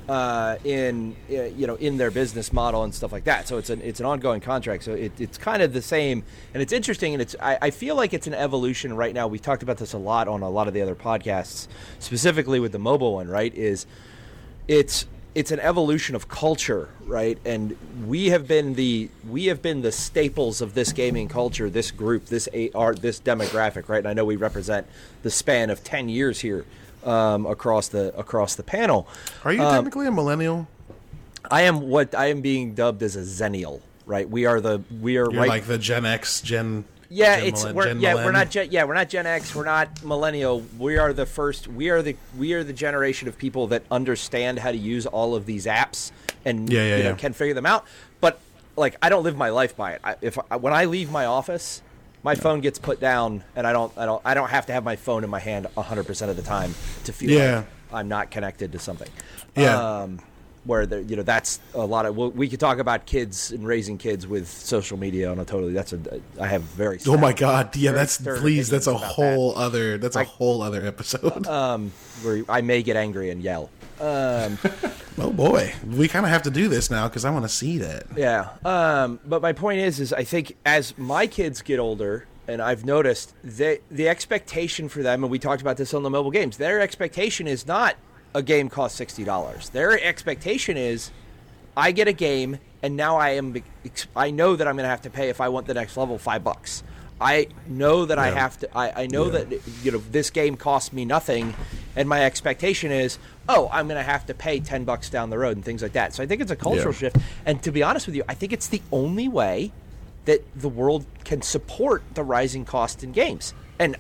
uh, in uh, you know in their business model and stuff like that. So it's an it's an ongoing contract. So it, it's kind of the same, and it's interesting, and it's I, I feel like it's an evolution right now. We talked about this a lot on a lot of the other podcasts, specifically with the mobile one. Right? Is it's it's an evolution of culture, right? And we have been the we have been the staples of this gaming culture, this group, this a- art, this demographic, right? And I know we represent the span of ten years here um, across the across the panel. Are you Um, technically a millennial? I am what I am being dubbed as a zennial, right? We are the we are You're right. like the Gen X, Gen. yeah, Gen it's millen- we're, Gen yeah we're not gen, yeah we're not Gen X, we're not millennial. We are the first. We are the we are the generation of people that understand how to use all of these apps and Yeah, yeah, you know, yeah. can figure them out. But like I don't live my life by it. I, if I, when I leave my office, my phone gets put down, and I don't I don't I don't have to have my phone in my hand hundred percent of the time to feel Yeah. like I'm not connected to something. Yeah. Um, where there, you know that's a lot of we could talk about kids and raising kids with social media on a totally that's a I have very Oh my God! Yeah, that's please. That's a whole other. That's a I- whole other episode. [LAUGHS] um, where I may get angry and yell. Um, [LAUGHS] Oh boy, we kind of have to do this now because I want to see that. Yeah. Um, but my point is, is I think as my kids get older, and I've noticed that the expectation for them, and we talked about this on the mobile games, their expectation is not a game costs sixty dollars. Their expectation is, I get a game, and now I am, I know that I'm going to have to pay if I want the next level five bucks. I know that I have to. I, I know that you know this game costs me nothing, and my expectation is, oh, I'm going to have to pay ten bucks down the road and things like that. So I think it's a cultural Yeah. shift. And to be honest with you, I think it's the only way that the world can support the rising cost in games. And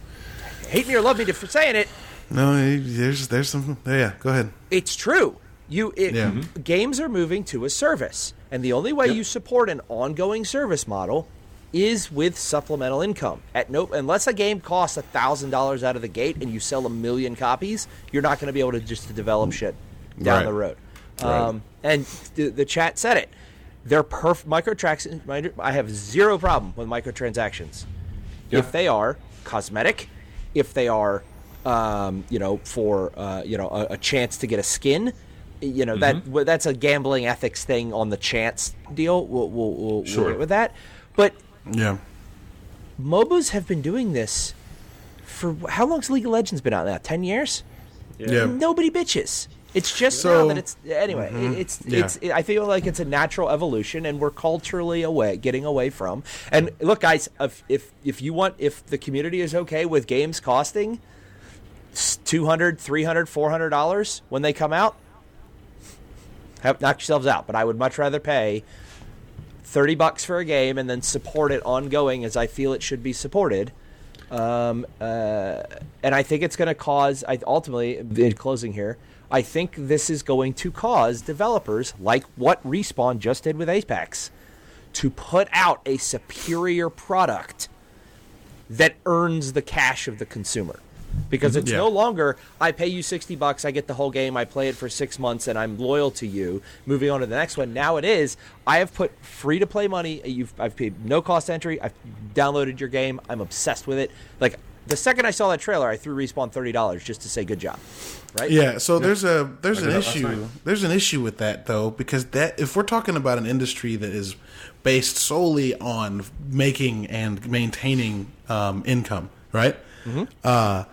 hate me or love me for saying it, No, there's there's some. Yeah, go ahead. it's true. You it, Yeah. games are moving to a service, and the only way you support an ongoing service model is with supplemental income. At no, unless a game costs thousand dollars out of the gate and you sell a million copies, you're not going to be able to just to develop shit down Right. the road. Right. Um, and the, the chat said it. They're perf microtransactions. I have zero problem with microtransactions Yeah. if they are cosmetic, if they are, um, you know, for uh, you know a, a chance to get a skin, you know that that's a gambling ethics thing on the chance deal. We'll, we'll, we'll, we'll Sure. get with that, but Yeah, MOBAs have been doing this for how long's League of Legends been out now? Ten years. yeah. Nobody bitches. It's just So- now that it's anyway. it- It's Yeah. it's. I feel like it's a natural evolution, and we're culturally away, getting away from. And look, guys, if if, if you want, if the community is okay with games costing 200 300 400 dollars when they come out, have knock yourselves out. But I would much rather pay. 30 bucks for a game and then support it ongoing as I feel it should be supported um, uh, and I think it's going to cause. I ultimately, in closing here, I think this is going to cause developers like what Respawn just did with Apex to put out a superior product that earns the cash of the consumer. Because it's Yeah. no longer I pay you sixty bucks, I get the whole game, I play it for six months, and I'm loyal to you. Moving on to the next one. Now it is I have put free to play money. You've I've paid no cost entry. I've downloaded your game. I'm obsessed with it. Like the second I saw that trailer, I threw respawn thirty dollars just to say good job. Right? Yeah, so there's a there's an did that last issue there's an issue with that though because that if we're talking about an industry that is based solely on making and maintaining um, income, right? Mm-hmm. Uh,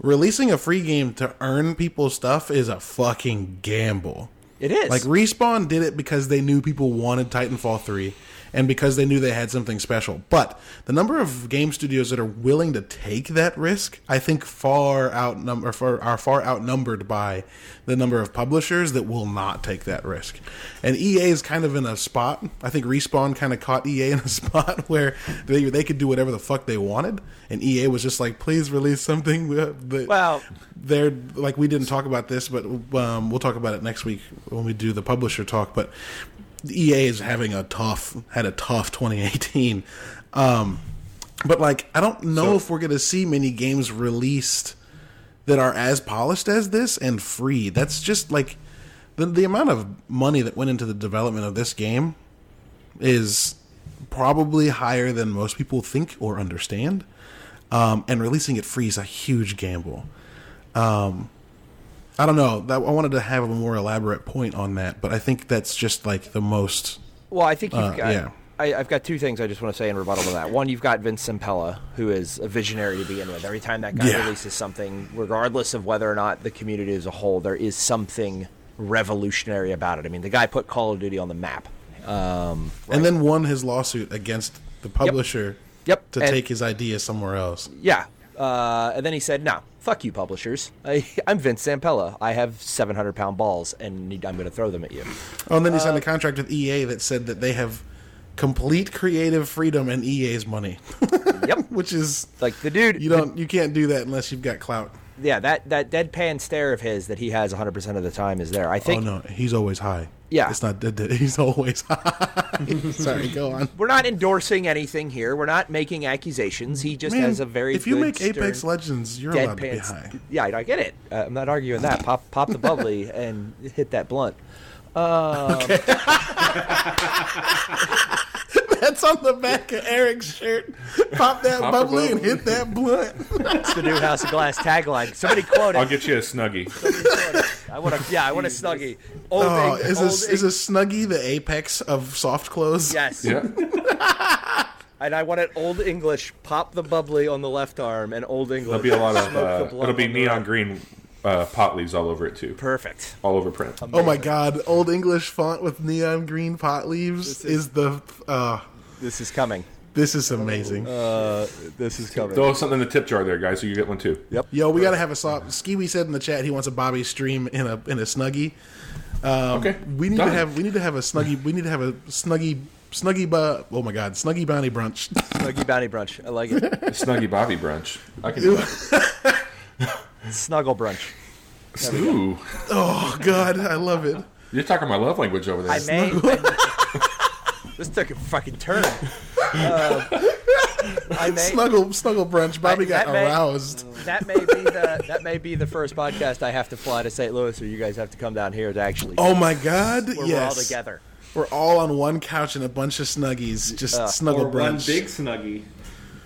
releasing a free game to earn people stuff is a fucking gamble. It is. Like Respawn did it because they knew people wanted Titanfall 3 and because they knew they had something special. But the number of game studios that are willing to take that risk, I think far outnumber far, are far outnumbered by the number of publishers that will not take that risk. And EA is kind of in a spot. I think Respawn kind of caught EA in a [LAUGHS] spot where they they could do whatever the fuck they wanted and EA was just like, "Please release something [LAUGHS] that Well- they're like we didn't talk about this, but um, we'll talk about it next week when we do the publisher talk. But EA is having a tough had a tough 2018. Um, but like I don't know So- if we're gonna see many games released that are as polished as this and free. That's just like the the amount of money that went into the development of this game is probably higher than most people think or understand. Um, and releasing it free is a huge gamble. Um, I don't know. That, I wanted to have a more elaborate point on that, but I think that's just like the most. Well, I think you've Uh, got. yeah. I, I've got two things I just want to say in rebuttal to that. One, you've got Vince Zampella, who is a visionary to begin with. Every time that guy Yeah. releases something, regardless of whether or not the community as a whole, there is something revolutionary about it. I mean, the guy put Call of Duty on the map. Um, And then won his lawsuit against the publisher Yep. to And- take his idea somewhere else. Yeah. Uh, and then he said, "No, fuck you, publishers. I, [LAUGHS] I'm Vince Zampella. I have 700 pound balls, and I'm going to throw them at you." Oh, and then he Uh, signed a contract with EA that said that they have complete creative freedom and EA's money, yep. [LAUGHS] which is Like the dude, you don't you can't do that unless you've got clout. Yeah, that that deadpan stare of his that he has 100 percent of the time is there. I think. Oh no, he's always high. Yeah. it's not dead. dead. He's always [LAUGHS] high. Sorry, go on. we're not endorsing anything here. We're not making accusations. He just Man, has a very if you make Apex Legends, you're allowed to be high. Yeah, I get it. Uh, I'm not arguing that. Pop pop the bubbly [LAUGHS] and hit that blunt. [LAUGHS] [LAUGHS] That's on the back of Eric's shirt. Pop that Pop the bubbly and hit that blunt. It's the new House of Glass tagline. Somebody quote it. I'll get you a snuggie. I want a yeah, I want a [LAUGHS] snuggie. Old, Oh, Eng- is old a, is a snuggie the apex of soft clothes? yes, Yeah. [LAUGHS] and I want it old English. Pop the bubbly on the left arm, and old English. There'll be a lot of. Uh, it'll be neon right. green uh, pot leaves all over it too. Perfect. All over print. Oh my god, old English font with neon green pot leaves This is, is- the uh This is coming. this is amazing. Uh, this is coming. Throw something in the tip jar there, guys, so you get one too. Yep. Yo, we gotta have a soft Skiwi said in the chat he wants a Bobby stream in a in a snuggie. Um, Okay, We need done. to have we need to have a snuggie we need to have a snuggie snuggie bu- oh my god, snuggie bounty brunch. Snuggie bounty brunch. I like it. [LAUGHS] A Snuggy Bobby brunch. I can do [LAUGHS] that. Snuggle brunch. Ooh, oh god, I love it. you're talking my love language over there. I may. this took a fucking turn. Uh, I may. Snuggle snuggle brunch. Bobby I- got that may- aroused. That may be the that may be the first podcast I have to fly to St. Louis, or you guys have to come down here to actually. Oh my god, where yes. we're all together. We're all on one couch and a bunch of snuggies, just Uh, snuggle or one brunch. big snuggie.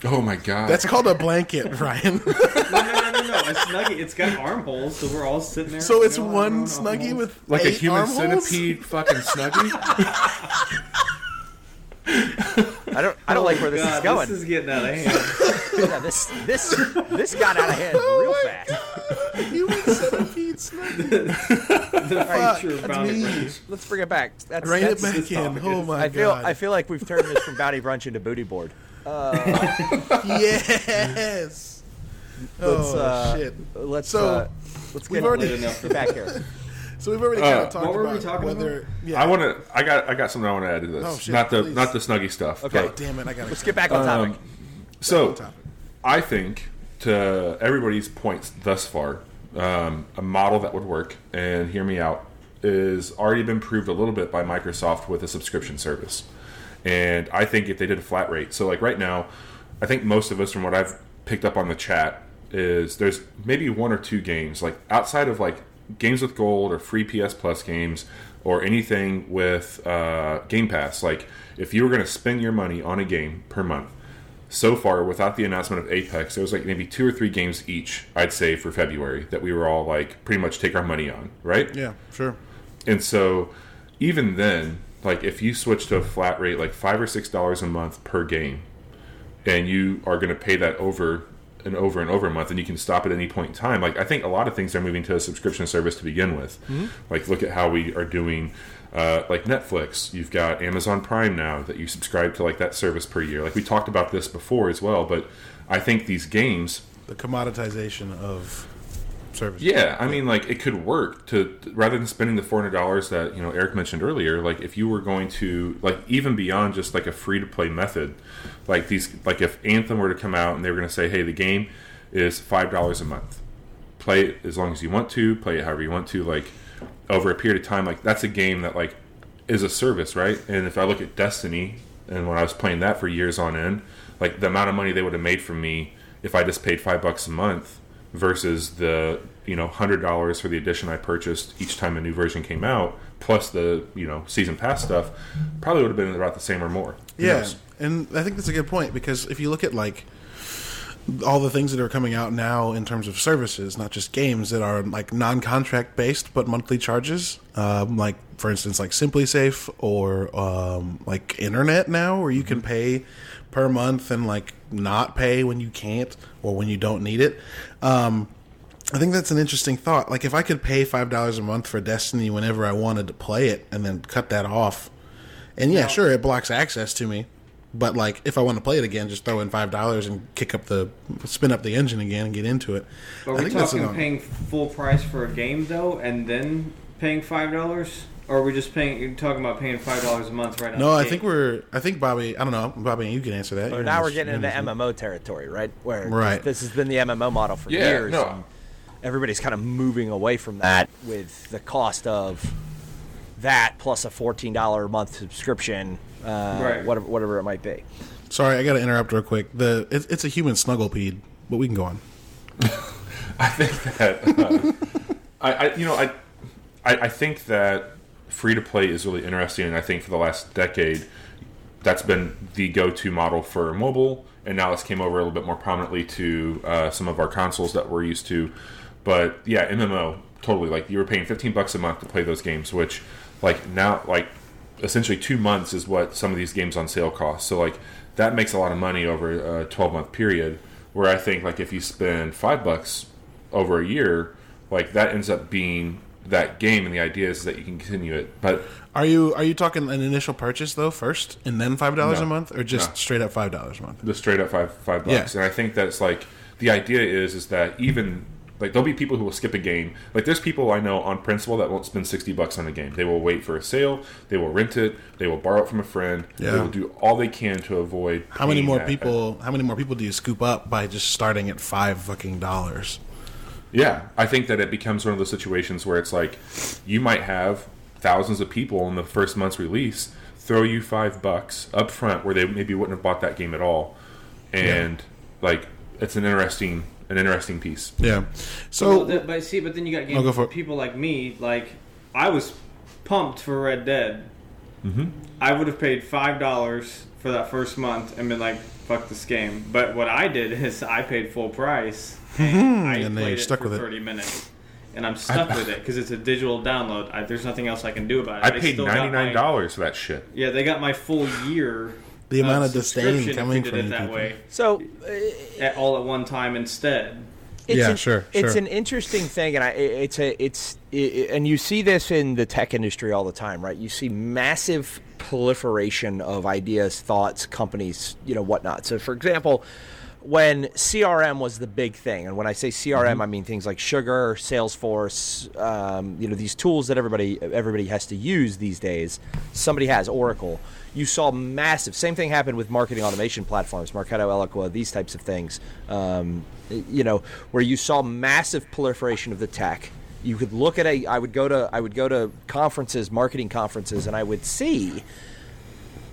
oh my god. That's called a blanket, [LAUGHS] Ryan. No. A snuggie. It's got armholes, so we're all sitting there. so it's you know, one on snuggie armholes. with like a human armholes? centipede fucking snuggie. [LAUGHS] I don't I don't like where this oh is going. This is getting out of hand. Yeah, this this this got out of hand Oh real my fast. Human centipede snuggie. the Fuck, future bounty brunch. Let's bring it back. That's, Rein it back in. Oh is- my I feel god. I feel like we've turned this from bounty brunch into booty board. [LAUGHS] Uh, yes. Let's oh uh, shit. let's So, uh, let's we've get already- Late enough for back here. [LAUGHS] So we've already Uh, kind of talked what were we about talking whether. about? Yeah. I want to. I got. I got something I want to add to this. Oh, shit, not the please. not the snuggy stuff. Okay. but- Damn it! I gotta. Let's get back on topic. Um, so, topic. I think to everybody's points thus far, um, a model that would work, and hear me out, is already been proved a little bit by Microsoft with a subscription service. And I think if they did a flat rate, so like right now, I think most of us, from what I've picked up on the chat, is there's maybe one or two games, like outside of like games with gold or free PS Plus games or anything with uh, Game Pass. Like if you were going to spend your money on a game per month, so far without the announcement of Apex, there was like maybe two or three games each, I'd say, for February that we were all like pretty much take our money on, right? Yeah, sure. And so even then, like if you switch to a flat rate, like five or six dollars a month per game, and you are going to pay that over and over and over a month, and you can stop at any point in time. Like I think a lot of things are moving to a subscription service to begin with. Like look at how we are doing. Uh, like Netflix, you've got Amazon Prime now that you subscribe to like that service per year. Like we talked about this before as well, but I think these games The commoditization of service. yeah, I mean, like it could work to rather than spending the four hundred dollars that you know Eric mentioned earlier. Like if you were going to like even beyond just like a free to play method, like these like if Anthem were to come out and they were going to say, hey, the game is five dollars a month, play it as long as you want to, play it however you want to, like over a period of time. Like that's a game that like is a service, right? And if I look at Destiny and when I was playing that for years on end, like the amount of money they would have made from me if I just paid five bucks a month versus the you know hundred dollars for the edition I purchased each time a new version came out, plus the you know season pass stuff, probably would have been about the same or more. Who Yeah, knows? And I think that's a good point because if you look at like all the things that are coming out now in terms of services, not just games that are like non-contract based but monthly charges, um, like for instance, like SimpliSafe or um, like Internet now, where you can pay per month and like not pay when you can't or when you don't need it. Um, I think that's an interesting thought. Like if I could pay five dollars a month for Destiny whenever I wanted to play it, and then cut that off, and yeah, sure, it blocks access to me. But like, if I want to play it again, just throw in five dollars and kick up the, spin up the engine again and get into it. Are I we think that's talking an- paying full price for a game though, and then paying five dollars, or are we just paying? You're talking about paying five dollars a month right now? No, I think we're. I think Bobby. I don't know, Bobby. You can answer that. Or now we're getting into you're in this- MMO territory, right? Where Right. this has been the MMO model for Yeah, years. no. and everybody's kind of moving away from that with the cost of that plus a fourteen dollar a month subscription, uh, Right. whatever, whatever it might be. Sorry, I got to interrupt real quick. The it's, it's a human snugglepede, but we can go on. [LAUGHS] I think that uh, I, I you know I, I I think that free to play is really interesting, and I think for the last decade, that's been the go-to model for mobile, and now it's came over a little bit more prominently to uh, some of our consoles that we're used to. But yeah, MMO totally. Like you were paying fifteen bucks a month to play those games, which like now like essentially two months is what some of these games on sale cost. So like that makes a lot of money over a twelve month period. Where I think like if you spend five bucks over a year, like that ends up being that game, and the idea is that you can continue it. But Are you are you talking an initial purchase though first, and then five dollars No. a month, or just No. straight up five dollars a month? the straight up five five bucks. Yeah. And I think that's like the idea is is that even like there'll be people who will skip a game. Like there's people I know on principle that won't spend sixty bucks on a game. They will wait for a sale. They will rent it. They will borrow it from a friend. They will do all they can to avoid. How many more people? How many more people do you scoop up by just starting at five fucking dollars? Yeah, I think that it becomes one of those situations where it's like you might have thousands of people in the first month's release throw you five bucks up front where they maybe wouldn't have bought that game at all, and like it's an interesting an interesting piece. Yeah. Well, So th- but see, but then you got Oh, go for it. people like me. Like I was pumped for Red Dead. Mm-hmm. I would have paid five dollars for that first month and been like, "Fuck this game." But what I did is I paid full price. [LAUGHS] And I And then played you're it stuck for with it. thirty minutes, and I'm stuck [LAUGHS] with it because it's a digital download. I, there's nothing else I can do about it. I They paid ninety nine dollars for that shit. Yeah, they got my full year. The amount uh, of disdain coming from it that people. way So at, all at one time instead. it's Yeah, an, sure, It's sure. an interesting thing, and I, it's a it's it, and you see this in the tech industry all the time, right? You see massive proliferation of ideas, thoughts, companies, you know, whatnot. So, for example. When CRM was the big thing, and when I say CRM, I mean things like Sugar, Salesforce, um, you know these tools that everybody everybody has to use these days. Somebody has Oracle. You saw massive. Same thing happened with marketing automation platforms, Marketo, Eloqua, these types of things. Um, you know, where you saw massive proliferation of the tech. You could look at a. I would go to. I would go to conferences, marketing conferences, and I would see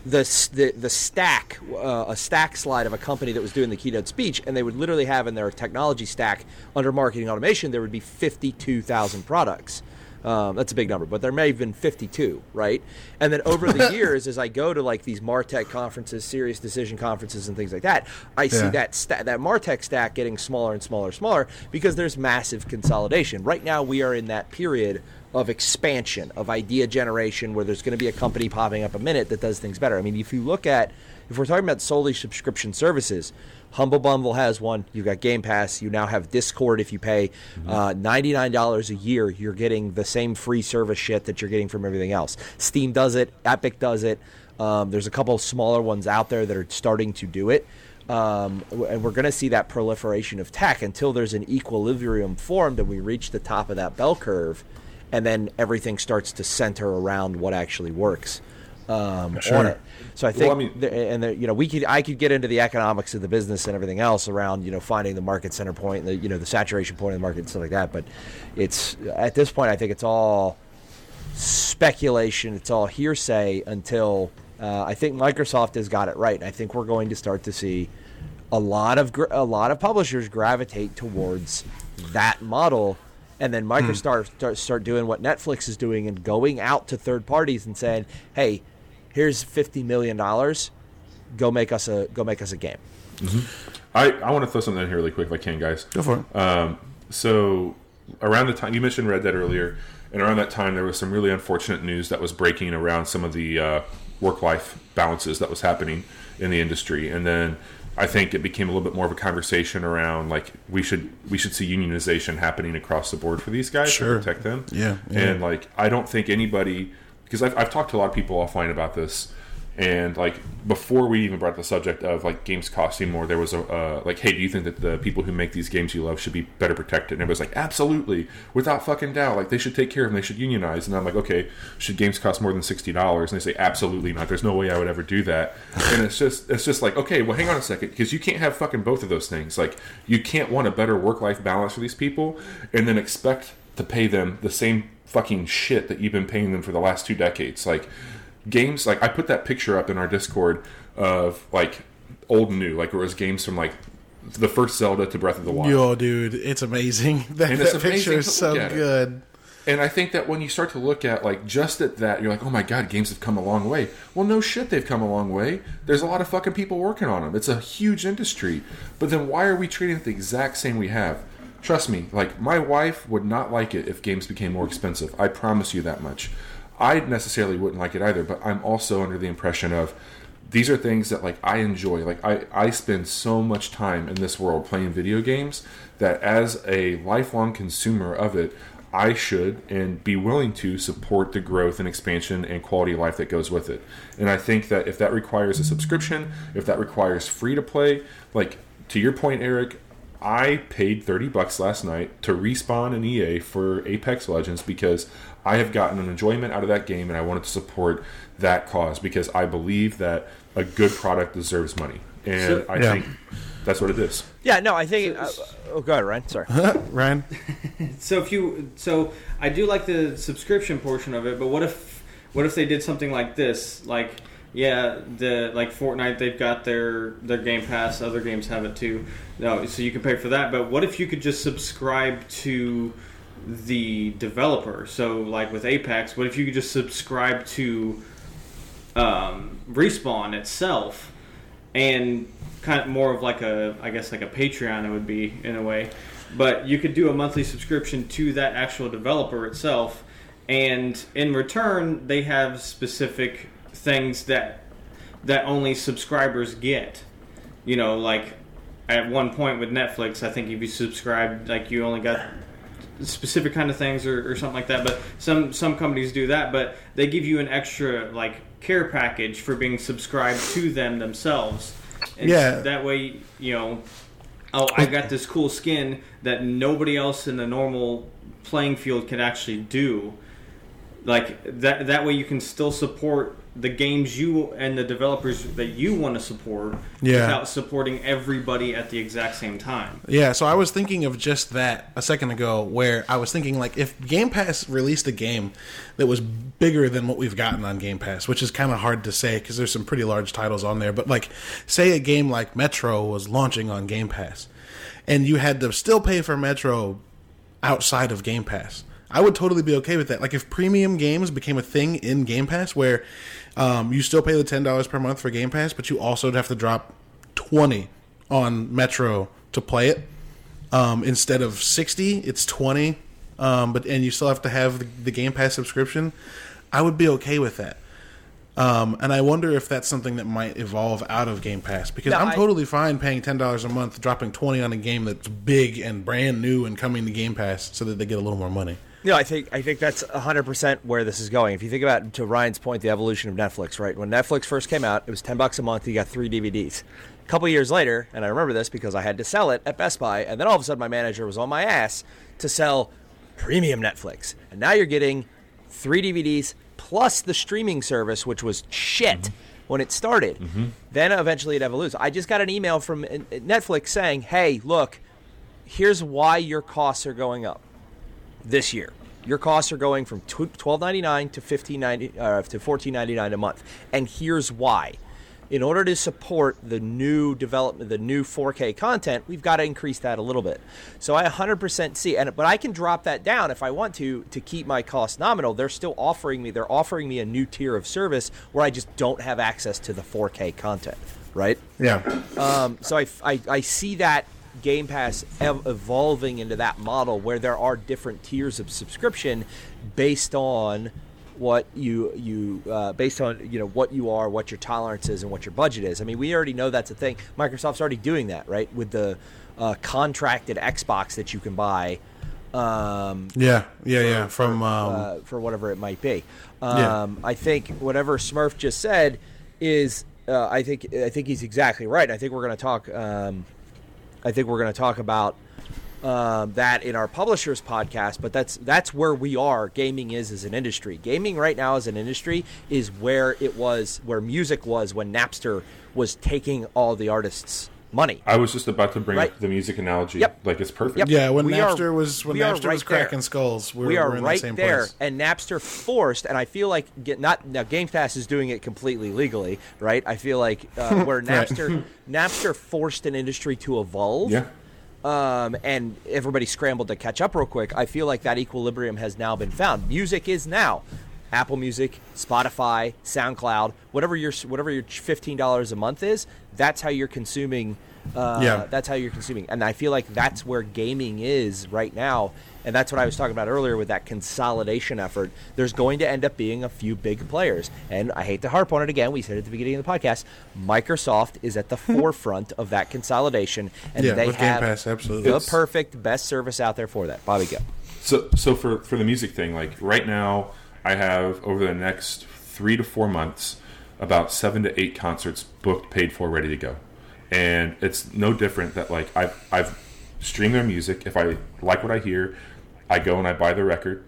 the the, the stack uh, a stack slide of a company that was doing the keynote speech, and they would literally have in their technology stack under marketing automation there would be fifty two thousand products. Um, that's a big number, but there may have been 52, right? And then over the [LAUGHS] years, as I go to like these Martech conferences, serious decision conferences, and things like that, I see Yeah. that sta- that Martech stack getting smaller and smaller and smaller because there's massive consolidation. Right now, we are in that period of expansion, of idea generation, where there's going to be a company popping up a minute that does things better. I mean, if you look at, if we're talking about solely subscription services, Humble Bundle has one. You've got Game Pass. You now have Discord. If you pay uh, $99 a year, you're getting the same free service shit that you're getting from everything else. Steam does it. Epic does it. Um, there's a couple smaller ones out there that are starting to do it. Um, and we're going to see that proliferation of tech until there's an equilibrium formed and we reach the top of that bell curve and then everything starts to center around what actually works um, Sure. on it. So I think, I mean- and the, you know, we could I could get into the economics of the business and everything else around you know finding the market center point, the you know the saturation point of the market and stuff like that. But it's at this point, I think it's all speculation. It's all hearsay until uh, I think Microsoft has got it right. And I think we're going to start to see a lot of a lot of publishers gravitate towards that model, and then Microsoft start start doing what Netflix is doing and going out to third parties and saying, "Hey, here's fifty million dollars. Go make us a go make us a game." I, I want to throw something in here really quick if I can, guys. Go for it. Um, so around the time you mentioned Red Dead earlier, and around that time there was some really unfortunate news that was breaking around some of the uh, work-life balances that was happening in the industry, and then I think it became a little bit more of a conversation around like we should we should see unionization happening across the board for these guys Sure. to protect them. Yeah, yeah. and like I don't think anybody because I've, I've talked to a lot of people offline about this. And like before we even brought the subject of like games costing more, there was a uh, like, hey, do you think that the people who make these games you love should be better protected? And everybody's like, absolutely, without fucking doubt. Like they should take care of them. They should unionize. And I'm like, okay, should games cost more than sixty dollars? And they say, absolutely not. There's no way I would ever do that. And it's just it's just like, okay, well, hang on a second, because you can't have fucking both of those things. Like you can't want a better work life balance for these people and then expect to pay them the same fucking shit that you've been paying them for the last two decades. Like games like I put that picture up in our Discord of like old and new, like it was games from like the first Zelda to Breath of the Wild. Yo, dude, it's amazing. [LAUGHS] That, And that picture is so it. good. And I think that when you start to look at like just at that, you're like, oh my god, games have come a long way. Well, no shit, they've come a long way. There's a lot of fucking people working on them. It's a huge industry. But then why are we treating it the exact same we have? Trust me, like my wife would not like it if games became more expensive. I promise you that much. I necessarily wouldn't like it either, but I'm also under the impression of these are things that like I enjoy. Like I, I spend so much time in this world playing video games that as a lifelong consumer of it, I should and be willing to support the growth and expansion and quality of life that goes with it. And I think that if that requires a subscription, if that requires free to play, like to your point, Eric, I paid 30 bucks last night to respawn an EA for Apex Legends because I have gotten an enjoyment out of that game and I wanted to support that cause because I believe that a good product deserves money. And So- I Yeah. think that's what it is. Yeah, no, I think. Uh, oh, go ahead, Ryan. Sorry. [LAUGHS] Ryan, [LAUGHS] So if you, so I do like the subscription portion of it, but what if, what if they did something like this? Like, yeah, the like Fortnite, they've got their their Game Pass. Other games have it too. No, so you can pay for that. But what if you could just subscribe to the developer? So like with Apex, what if you could just subscribe to um, Respawn itself? and kind of more of like a I guess like a Patreon it would be in a way. But you could do a monthly subscription to that actual developer itself and in return they have specific things that that only subscribers get. You know, like at one point with Netflix, I think if you subscribed like you only got specific kind of things or, or something like that. But some some companies do that, but they give you an extra like care package for being subscribed to them themselves. And Yeah. That way, you know, oh, I got this cool skin that nobody else in the normal playing field can actually do. Like that. That way, you can still support the games you and the developers that you want to support Yeah. without supporting everybody at the exact same time. Yeah, so I was thinking of just that a second ago, where I was thinking like if Game Pass released a game that was bigger than what we've gotten on Game Pass, which is kind of hard to say because there's some pretty large titles on there, but like say a game like Metro was launching on Game Pass, and you had to still pay for Metro outside of Game Pass. I would totally be okay with that. Like if premium games became a thing in Game Pass, where um, you still pay the ten dollars per month for Game Pass, but you also have to drop twenty on Metro to play it um, instead of sixty. It's twenty, um, but and you still have to have the, the Game Pass subscription. I would be okay with that. Um, and I wonder if that's something that might evolve out of Game Pass because No, I'm I- totally fine paying ten dollars a month, dropping twenty on a game that's big and brand new and coming to Game Pass so that they get a little more money. No, I think I think that's hundred percent where this is going. If you think about to Ryan's point, the evolution of Netflix, right? When Netflix first came out, it was ten bucks a month. You got three DVDs. A couple years later, and I remember this because I had to sell it at Best Buy, and then all of a sudden my manager was on my ass to sell premium Netflix, and now you're getting three DVDs plus the streaming service, which was shit when it started. Then eventually it evolves. I just got an email from uh, Netflix saying, "Hey, look, here's why your costs are going up." This year. Your costs are going from twelve ninety nine to fifteen ninety uh, to fourteen ninety nine a month, and here's why. In order to support the new development, the new 4K content, we've got to increase that a little bit. So I 100% see, and but I can drop that down if I want to to keep my cost nominal. They're still offering me, they're offering me a new tier of service where I just don't have access to the 4K content, right? Yeah, Um, so I, I, I see that Game Pass ev- evolving into that model where there are different tiers of subscription based on what you you uh, based on you know what you are, what your tolerance is, and what your budget is. I mean, we already know that's a thing. Microsoft's already doing that, right? With the uh, contracted Xbox that you can buy. Um, yeah, yeah, yeah. From um, uh, for whatever it might be. Yeah. Um, I think whatever Smurf just said is, uh, I think I think he's exactly right. I think we're going to talk. I think we're going to talk about um, that in our publishers podcast. But that's that's where we are. Gaming is as an industry. Gaming right now as an industry is where it was, where music was when Napster was taking all the artists' money. I was just about to bring Right. up the music analogy. Yep. Like it's perfect. Yep. yeah, when we are- Napster was when we are Napster was right there. cracking skulls, we're, we are we're in right the same there, place. and Napster forced, and I feel like get not now. Game Pass is doing it completely legally, right? I feel like uh, [LAUGHS] where Napster [LAUGHS] Napster forced an industry to evolve, Yeah. um, and everybody scrambled to catch up real quick. I feel like that equilibrium has now been found. Music is now Apple Music, Spotify, SoundCloud, whatever your whatever your fifteen dollars a month is. That's how you're consuming. Uh, Yeah. that's how you're consuming, and I feel like that's where gaming is right now. And that's what I was talking about earlier with that consolidation effort. There's going to end up being a few big players. And I hate to harp on it again. We said it at the beginning of the podcast. Microsoft is at the [LAUGHS] forefront of that consolidation. And Yeah, they have Pass, absolutely. the perfect, best service out there for that. Bobby, go. So, so for for the music thing, like right now, I have over the next three to four months about seven to eight concerts booked, paid for, ready to go, and it's no different that like I've I've streamed their music. If I like what I hear, I go and I buy the record.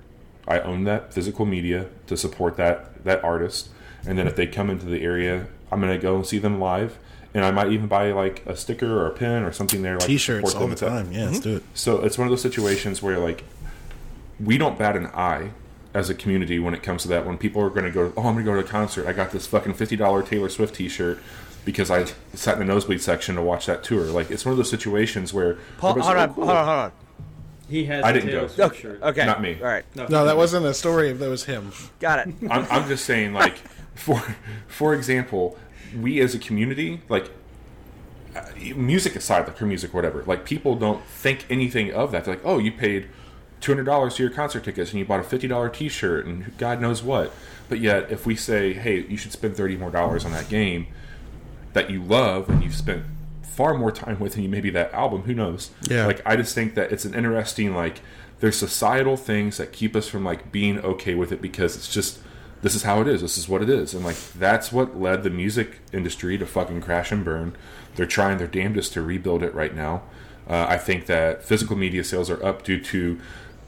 I own that physical media to support that that artist, and then if they come into the area, I'm gonna go and see them live. And I might even buy like a sticker or a pin or something there. Like T-shirts all the that. time. Yeah, let's mm-hmm. do it. So it's one of those situations where like we don't bat an eye as a community when it comes to that. When people are going to go, oh, I'm going to go to a concert. I got this fucking fifty dollar Taylor Swift T-shirt because I sat in the nosebleed section to watch that tour. Like it's one of those situations where Paul, everybody's hold like, on, "Oh, cool." hold on, hold on. He has. I a didn't Taylor go. Swift Okay, shirt. okay. Not me. All right. No, that wasn't a story. That was him. Got it. I'm, I'm just saying, like, [LAUGHS] for for example, we as a community, like, uh, music aside, like her music, whatever, like, people don't think anything of that. They're like, oh, you paid two hundred dollars to your concert tickets, and you bought a fifty dollar T shirt, and God knows what. But yet, if we say, hey, you should spend thirty more dollars on that game that you love, and you've spent far more time with and you maybe that album, who knows? Yeah. Like, I just think that it's an interesting like. There's societal things that keep us from like being okay with it because it's just this is how it is. This is what it is, and like that's what led the music industry to fucking crash and burn. They're trying their damnedest to rebuild it right now. Uh, I think that physical media sales are up due to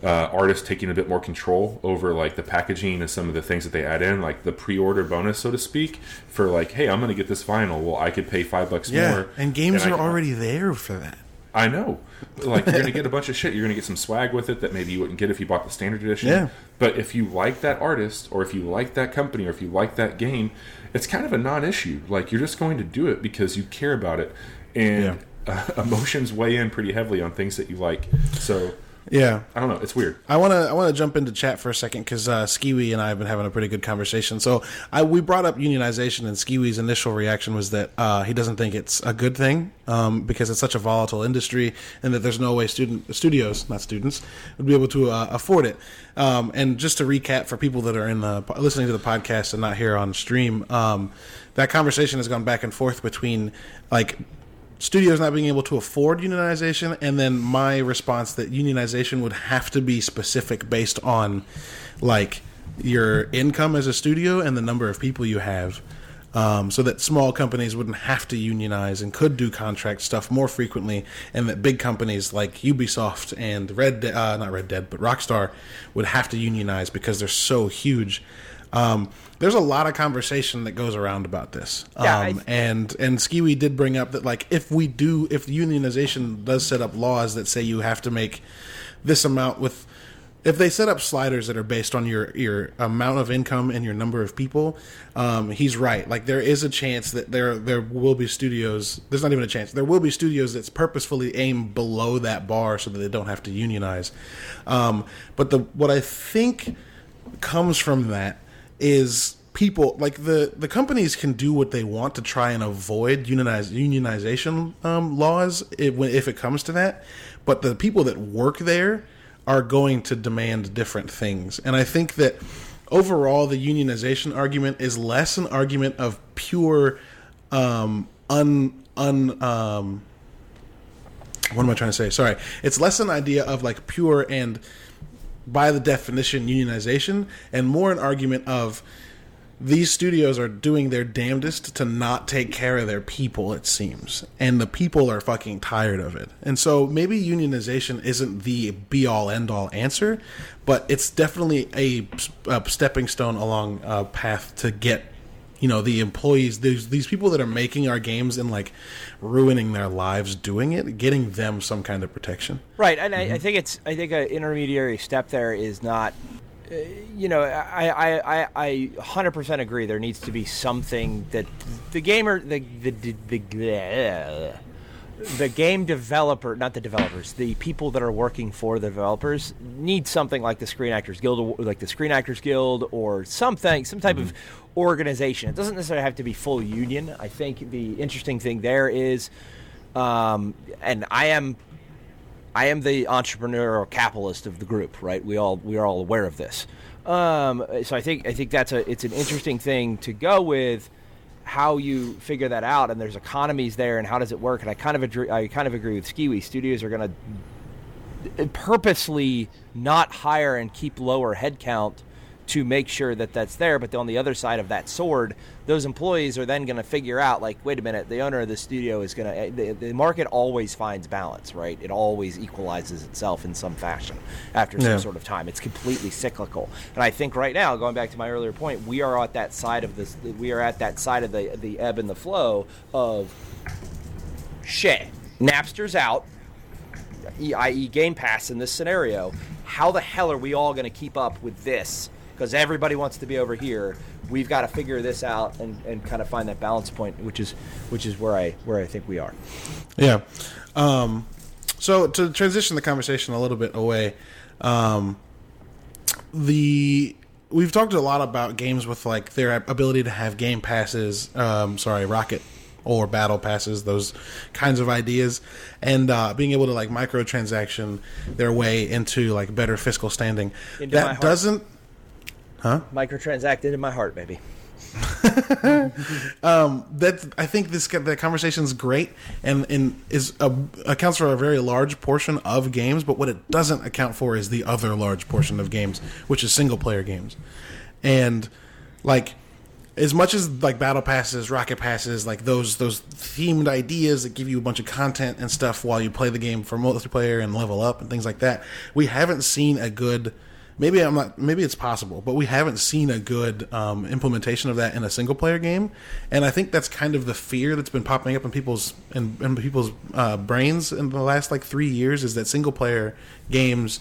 uh, artists taking a bit more control over like the packaging and some of the things that they add in, like the pre-order bonus, so to speak, for like, hey, I'm going to get this vinyl. Well, I could pay five bucks Yeah, more, and games I are already there for that. I know. Like you're gonna [LAUGHS] get a bunch of shit. You're gonna get some swag with it that maybe you wouldn't get if you bought the standard edition. Yeah. But if you like that artist, or if you like that company, or if you like that game, it's kind of a non-issue. Like you're just going to do it because you care about it, and uh, [LAUGHS] emotions weigh in pretty heavily on things that you like. So Yeah. I don't know. It's weird. I want to I want to jump into chat for a second because uh, Skiwi and I have been having a pretty good conversation. So I we brought up unionization, and Skiwi's initial reaction was that uh, he doesn't think it's a good thing um, because it's such a volatile industry, and that there's no way student studios, not students, would be able to uh, afford it. Um, and just to recap for people that are in the listening to the podcast and not here on stream, um, that conversation has gone back and forth between like studios not being able to afford unionization, and then my response that unionization would have to be specific based on like your income as a studio and the number of people you have. Um, so that small companies wouldn't have to unionize and could do contract stuff more frequently, and that big companies like Ubisoft and Red, De- uh, not Red Dead, but Rockstar would have to unionize because they're so huge. Um, there's a lot of conversation that goes around about this. Yeah, um, and and Skiwi did bring up that like if we do if unionization does set up laws that say you have to make this amount with if they set up sliders that are based on your your amount of income and your number of people, um, he's right. Like there is a chance that there there will be studios. There's not even a chance. There will be studios that's purposefully aimed below that bar so that they don't have to unionize. Um, but the what I think comes from that is people like the the companies can do what they want to try and avoid unionize unionization um, laws if, if it comes to that but the people that work there are going to demand different things. And i think that overall the unionization argument is less an argument of pure um un un um what am i trying to say? Sorry. It's less an idea of like pure and by the definition unionization and more an argument of these studios are doing their damnedest to not take care of their people it seems. And the people are fucking tired of it. And so maybe unionization isn't the be all end all answer but it's definitely a, a stepping stone along a path to get you know the employees these these people that are making our games and like ruining their lives doing it getting them some kind of protection Right, and I, I think it's I think an intermediary step there is not. Uh, you know, I, I, I, I 100% agree. There needs to be something that the gamer, the the the, the, the game developer, not the developers, the people that are working for the developers need something like the Screen Actors Guild, or like the Screen Actors Guild, or something, some type of organization. It doesn't necessarily have to be full union. I think the interesting thing there is, um, and I am, I am the entrepreneurial capitalist of the group, right? We all we are all aware of this. Um, so I think I think that's a it's an interesting thing to go with how you figure that out and there's economies there and how does it work? And I kind of agree I kind of agree with Skiwi studios are going to purposely not hire and keep lower headcount to make sure that that's there but on the other side of that sword those employees are then going to figure out like wait a minute the owner of the studio is going to eh, the, the market always finds balance right it always equalizes itself in some fashion after some Yeah. sort of time it's completely cyclical and i think right now going back to my earlier point we are at that side of this we are at that side of the the ebb and the flow of shit napster's out e- i.e. Game Pass in this scenario, how the hell are we all going to keep up with this? Because everybody wants to be over here. We've got to figure this out and, and kind of find that balance point, which is which is where I where I think we are. Yeah. Um, so to transition the conversation a little bit away, um, the we've talked a lot about games with like their ability to have game passes. Um, sorry, rocket or battle passes, those kinds of ideas, and uh, being able to like microtransaction their way into like better fiscal standing. Into that heart. Doesn't. Microtransact into my heart, baby. [LAUGHS] Um, that I think this the conversation is great and, and is a, accounts for a very large portion of games, but what it doesn't account for is the other large portion of games, which is single player games. And like as much as like battle passes, rocket passes, like those those themed ideas that give you a bunch of content and stuff while you play the game for multiplayer and level up and things like that, we haven't seen a good. Maybe I'm not. Maybe it's possible, but we haven't seen a good um, implementation of that in a single player game, and I think that's kind of the fear that's been popping up in people's in, in people's uh, brains in the last like three years is that single player games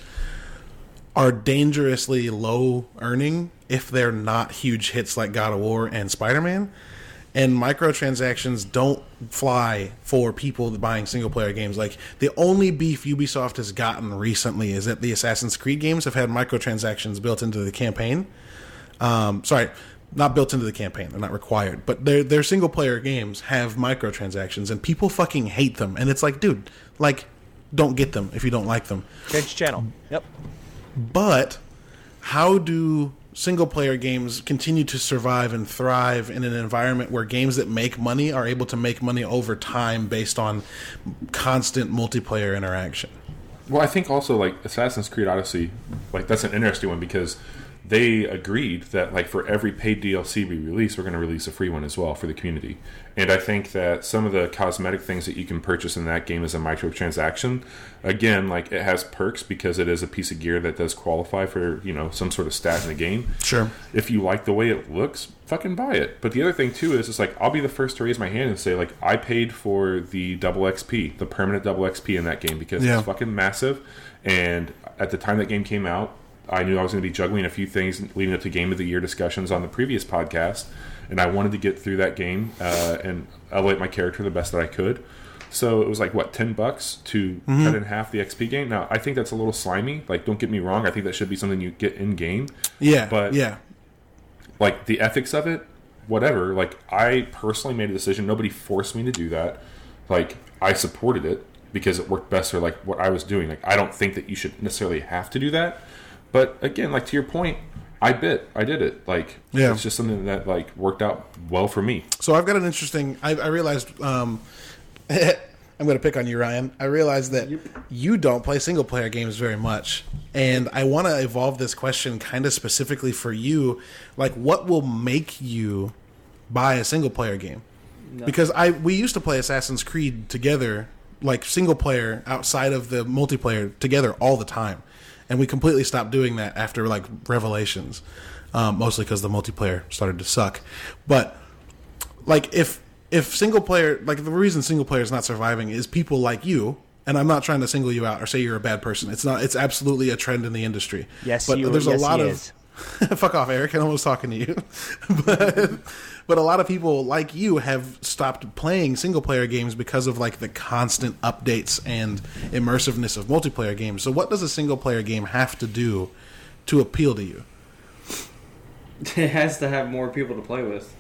are dangerously low earning if they're not huge hits like God of War and Spider Man. And microtransactions don't fly for people buying single player games. Like the only beef Ubisoft has gotten recently is that the Assassin's Creed games have had microtransactions built into the campaign. Um, sorry, not built into the campaign; they're not required. But their their single player games have microtransactions, and people fucking hate them. And it's like, dude, like, don't get them if you don't like them. Change channel. Yep. But how do single player games continue to survive and thrive in an environment where games that make money are able to make money over time based on constant multiplayer interaction? Well, I think also like Assassin's Creed Odyssey, like that's an interesting one because they agreed that like for every paid DLC we release, we're going to release a free one as well for the community. And I think that some of the cosmetic things that you can purchase in that game is a microtransaction, again, like it has perks because it is a piece of gear that does qualify for you know some sort of stat in the game. Sure. If you like the way it looks, fucking buy it. But the other thing too is it's like I'll be the first to raise my hand and say like I paid for the double XP, the permanent double XP in that game because Yeah. it's fucking massive. And at the time that game came out, I knew I was going to be juggling a few things leading up to Game of the Year discussions on the previous podcast, and I wanted to get through that game uh, and elevate my character the best that I could. So it was like what ten bucks to cut in half the XP gain. Now I think that's a little slimy. Like, don't get me wrong. I think that should be something you get in game Yeah. But- yeah. like the ethics of it, whatever. Like I personally made a decision. Nobody forced me to do that. Like I supported it because it worked best for like what I was doing. Like I don't think that you should necessarily have to do that. But again, like to your point, I bit, I did it. Like Yeah. it's just something that like worked out well for me. So I've got an interesting. I, I realized. Um, [LAUGHS] I'm going to pick on you, Ryan. I realized that you don't play single player games very much, and I want to evolve this question kind of specifically for you. Like, what will make you buy a single player game? Because I we used to play Assassin's Creed together, like single player outside of the multiplayer together all the time, and we completely stopped doing that after like Revelations, um, mostly because the multiplayer started to suck. But like if if single player like the reason single player is not surviving is people like you and I'm not trying to single you out or say you're a bad person. It's not. It's absolutely a trend in the industry. Yes, but you- there's a yes, lot he of. [LAUGHS] Fuck off, Eric. I'm almost talking to you. [LAUGHS] but but a lot of people like you have stopped playing single player games because of like the constant updates and immersiveness of multiplayer games. So what does a single player game have to do to appeal to you? [LAUGHS] It has to have more people to play with.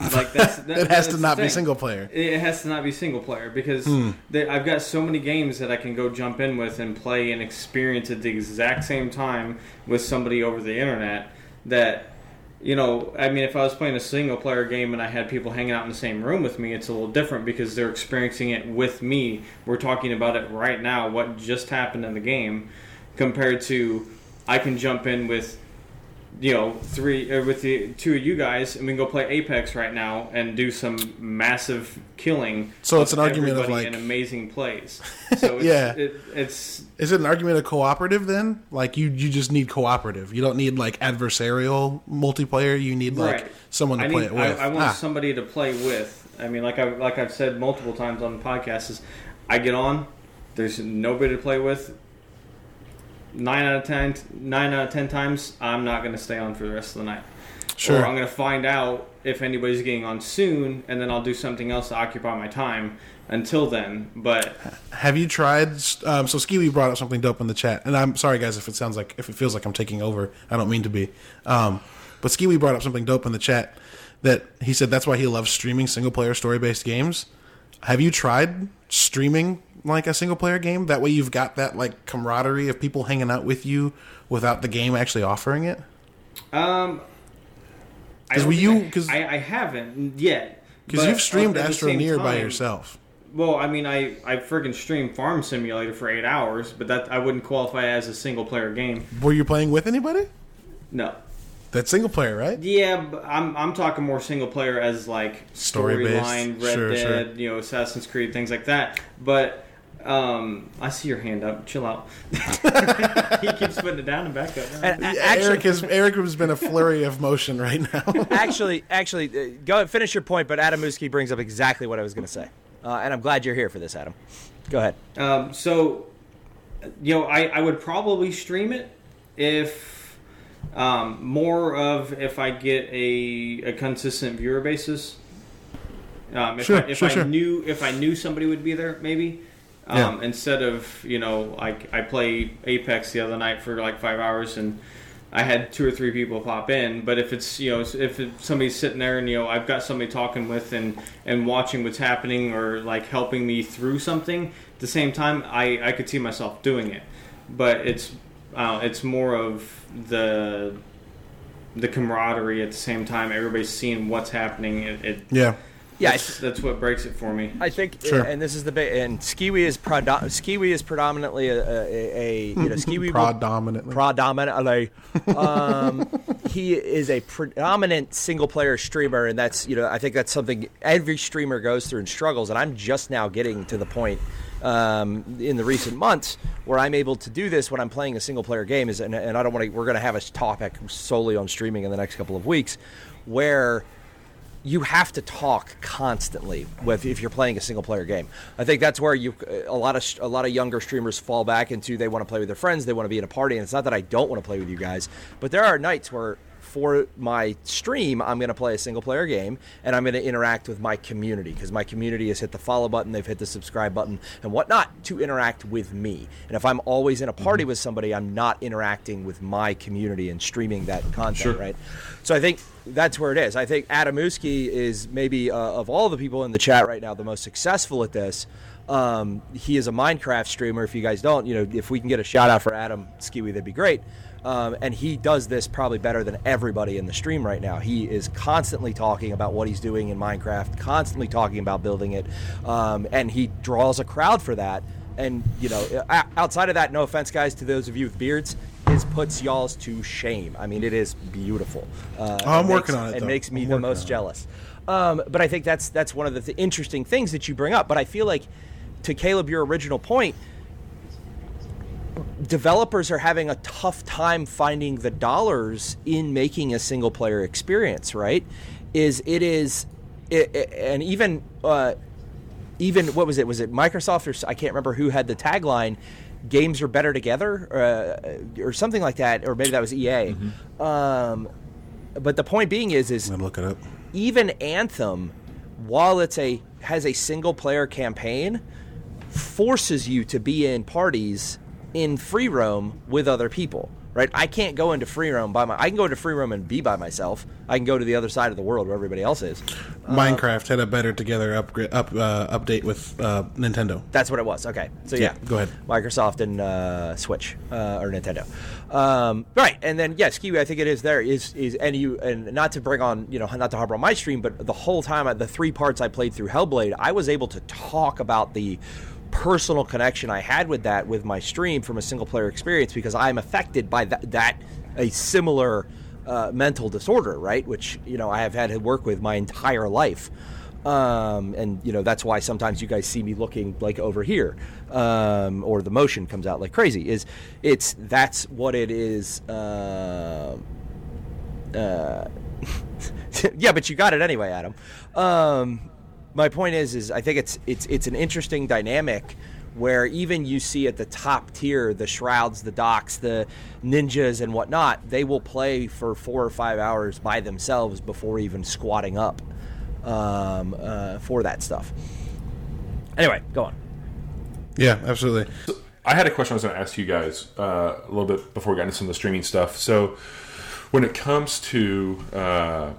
Like that's [LAUGHS] that, It has that's to not be single player. It has to not be single player because Hmm. they, I've got so many games that I can go jump in with and play and experience at the exact same time with somebody over the internet. That you know, I mean, if I was playing a single player game and I had people hanging out in the same room with me, it's a little different because they're experiencing it with me. We're talking about it right now, what just happened in the game, compared to I can jump in with you know three or with the two of you guys and we can go play apex right now and do some massive killing So it's an argument of, like- amazing plays [LAUGHS] so it's, Yeah. it, it's Is it an argument of cooperative then? Like you you just need cooperative. You don't need like adversarial multiplayer. You need like right someone to I play need, it with. I, I want Ah. somebody to play with i mean like i like i've said multiple times on the podcast is i get on there's nobody to play with nine out of ten nine out of ten times i'm not going to stay on for the rest of the night Sure. Or I'm going to find out if anybody's getting on soon, and then I'll do something else to occupy my time until then. But Have you tried? Um, so Skiwi brought up something dope in the chat, and I'm sorry guys if it sounds like if it feels like I'm taking over. I don't mean to be. Um, but Skiwi brought up something dope in the chat that he said that's why he loves streaming single player story based games. Have you tried streaming like a single player game? That way you've got that like camaraderie of people hanging out with you without the game actually offering it. um, I 'Cause don't were think you- I- 'cause- I, I haven't yet Because you've streamed at the Astro same Near by yourself. Well, I mean, I I freaking streamed Farm Simulator for eight hours, but that I wouldn't qualify as a single player game. Were you playing with anybody? No. That's single player, right? Yeah, but I'm I'm talking more single player as like storyline, Red Sure, sure. Dead, you know, Assassin's Creed, things like that. But um, I see your hand up. Chill out. [LAUGHS] he keeps putting it down and back up. And a- Yeah, actually, Eric has Eric has been a flurry of motion right now. [LAUGHS] actually, actually, uh, go finish your point. But Adam Muski brings up exactly what I was going to say, uh, and I'm glad you're here for this, Adam. Go ahead. Um, so, you know, I, I would probably stream it if um, more of if I get a, a consistent viewer basis. Um, if Sure, I, if sure, I sure. knew if I knew somebody would be there, maybe. Um, Instead of you know, like I play Apex the other night for like five hours and. I had two or three people pop in, but if it's you know if it, somebody's sitting there and you know I've got somebody talking with and and watching what's happening or like helping me through something at the same time, I I could see myself doing it, but it's uh, it's more of the the camaraderie at the same time. Everybody's seeing what's happening. It, it yeah. Yeah, I, that's, that's what breaks it for me. I think, Sure. and this is the big, and Skiwi is prodo- Skiwi is predominantly a, a, a you know [LAUGHS] Skiwi Predominantly. predominantly. Um, [LAUGHS] he is a predominant single player streamer, and that's you know I think that's something every streamer goes through and struggles. And I'm just now getting to the point um, in the recent months where I'm able to do this when I'm playing a single player game. Is and, and I don't want to. We're going to have a topic solely on streaming in the next couple of weeks, where you have to talk constantly with if you're playing a single player game. I think that's where you a lot of a lot of younger streamers fall back into they want to play with their friends, they want to be in a party, and it's not that I don't want to play with you guys, but there are nights where for my stream I'm going to play a single player game and I'm going to interact with my community because my community has hit the follow button, they've hit the subscribe button and whatnot to interact with me. And if I'm always in a party with somebody, I'm not interacting with my community and streaming that content, Sure. right? So I think that's where it is. I think Adamuski is maybe uh, of all the people in the chat right now the most successful at this. Um, he is a Minecraft streamer. If you guys don't, you know, if we can get a shout out for Adam Skiwi, that'd be great. Um, and he does this probably better than everybody in the stream right now. He is constantly talking about what he's doing in Minecraft, constantly talking about building it, um, and he draws a crowd for that. And you know, outside of that, no offense, guys, to those of you with beards, his puts y'all's to shame. I mean, it is beautiful. Uh, Oh, I'm working makes- on it, It though. makes me I'm the most jealous. Um, but I think that's that's one of the th- interesting things that you bring up. But I feel like, to Caleb, your original point, developers are having a tough time finding the dollars in making a single player experience. Right? Is it is, it, it- and even uh, even what was it? Was it Microsoft or s- I can't remember who had the tagline. games are better together, uh, or something like that, or maybe that was EA. Um, but the point being is, is I'm gonna look it up. even Anthem, while it's a has a single player campaign, forces you to be in parties in free roam with other people. Right? I can't go into free roam by my. I can go into free roam and be by myself. I can go to the other side of the world where everybody else is. Minecraft had a better together upgrade up uh, update with uh, Nintendo. That's what it was. Okay, so yeah, Yeah, go ahead. Microsoft and uh, Switch uh, or Nintendo, um, right? And then yes, Kiwi, I think it is there. Is is and you and not to bring on you know not to harbor on my stream, but the whole time the three parts I played through Hellblade, I was able to talk about the personal connection I had with that with my stream from a single player experience because I'm affected by that that a similar uh, mental disorder, right? Which you know I have had to work with my entire life um, and you know that's why sometimes you guys see me looking like over here, um, or the motion comes out like crazy. Is it's that's what it is. Uh, uh, [LAUGHS] yeah, but you got it anyway, Adam. Um, my point is, is I think it's it's it's an interesting dynamic where even you see at the top tier the shrouds, the docks, the ninjas, and whatnot, they will play for four or five hours by themselves before even squatting up um, uh, for that stuff. Anyway, go on. Yeah, absolutely. I had a question I was going to ask you guys uh, a little bit before we got into some of the streaming stuff. So, when it comes to uh,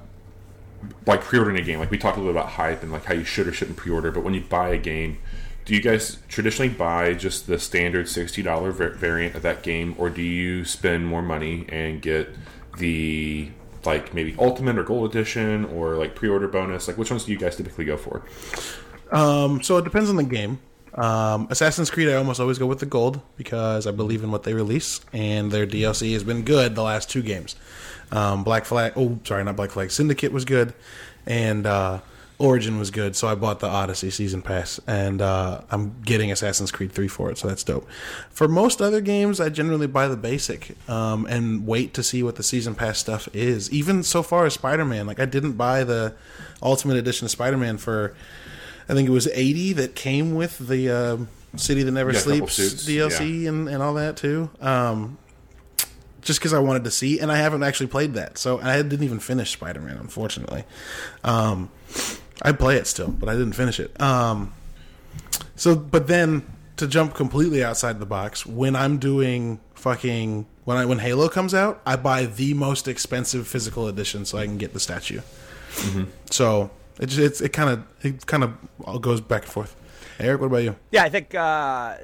like pre-ordering a game, like we talked a little about hype and like how you should or shouldn't pre-order, but when you buy a game, do you guys traditionally buy just the standard sixty dollar var- variant of that game, or do you spend more money and get the like maybe ultimate or gold edition or like pre-order bonus? Like which ones do you guys typically go for? Um, so it depends on the game. Um, Assassin's Creed, I almost always go with the gold because I believe in what they release, and their DLC has been good the last two games. Um, Black Flag, oh, sorry, not Black Flag. Syndicate was good, and uh, Origin was good. So I bought the Odyssey season pass, and uh, I'm getting Assassin's Creed 3 for it, so that's dope. For most other games, I generally buy the basic um, and wait to see what the season pass stuff is. Even so far as Spider Man, like I didn't buy the Ultimate Edition of Spider Man for. I think it was 80 that came with the uh, City That Never Yeah, Sleeps DLC and, and all that too. Um, just because I wanted to see, and I haven't actually played that, so I didn't even finish Spider Man, unfortunately. Um, I play it still, but I didn't finish it. Um, so, but then to jump completely outside the box, when I'm doing fucking when I when Halo comes out, I buy the most expensive physical edition so I can get the statue. So it just, it's it kind of it kind of all goes back and forth. Eric, what about you? Yeah, I think uh, I,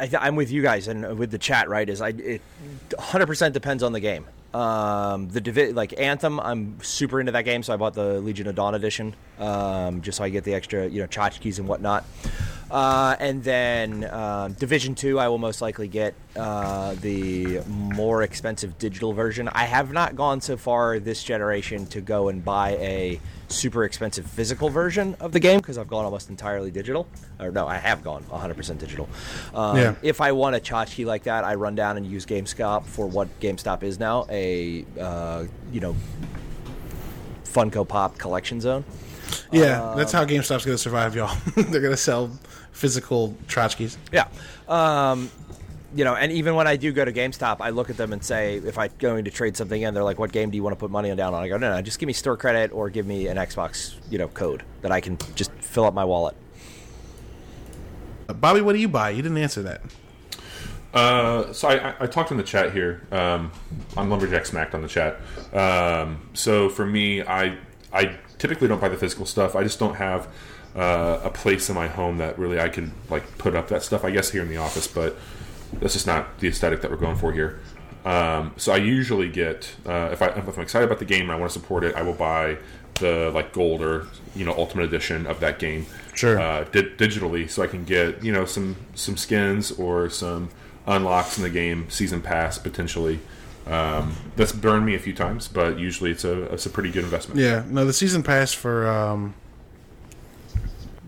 I- I'm with you guys and with the chat. Right, is I it 100 percent depends on the game. Um, the divi- like Anthem, I'm super into that game, so I bought the Legion of Dawn edition, um, just so I get the extra, you know, tchotchkes and whatnot. Uh, and then um, Division Two, I will most likely get uh, the more expensive digital version. I have not gone so far this generation to go and buy a super expensive physical version of the game because I've gone almost entirely digital. Or no, I have gone 100% digital. Um, Yeah. If I want a tchotchke like that, I run down and use GameStop for what GameStop is now a uh, you know Funko Pop collection zone. Yeah, that's how GameStop's going to survive, y'all. [LAUGHS] They're going to sell physical tchotchkes. Yeah. Um, you know, and even when I do go to GameStop, I look at them and say, if I'm going to trade something in, they're like, "What game do you want to put money on down on?" I go, "No, no, just give me store credit or give me an Xbox, you know, code that I can just fill up my wallet." Uh, Bobby, what do you buy? You didn't answer that. Uh, so I, I, I talked in the chat here. Um, I'm Lumberjack Smacked on the chat. Um, so for me, I I typically don't buy the physical stuff. I just don't have uh, a place in my home that really I can like put up that stuff. I guess here in the office, but that's just not the aesthetic that we're going for here. Um, so I usually get uh, if I if I'm excited about the game and I want to support it, I will buy the like gold or you know ultimate edition of that game Sure. uh, di- digitally, so I can get you know some some skins or some unlocks in the game, season pass potentially. Um, that's burned me a few times, but usually it's a it's a pretty good investment. Yeah, no, the season pass for um,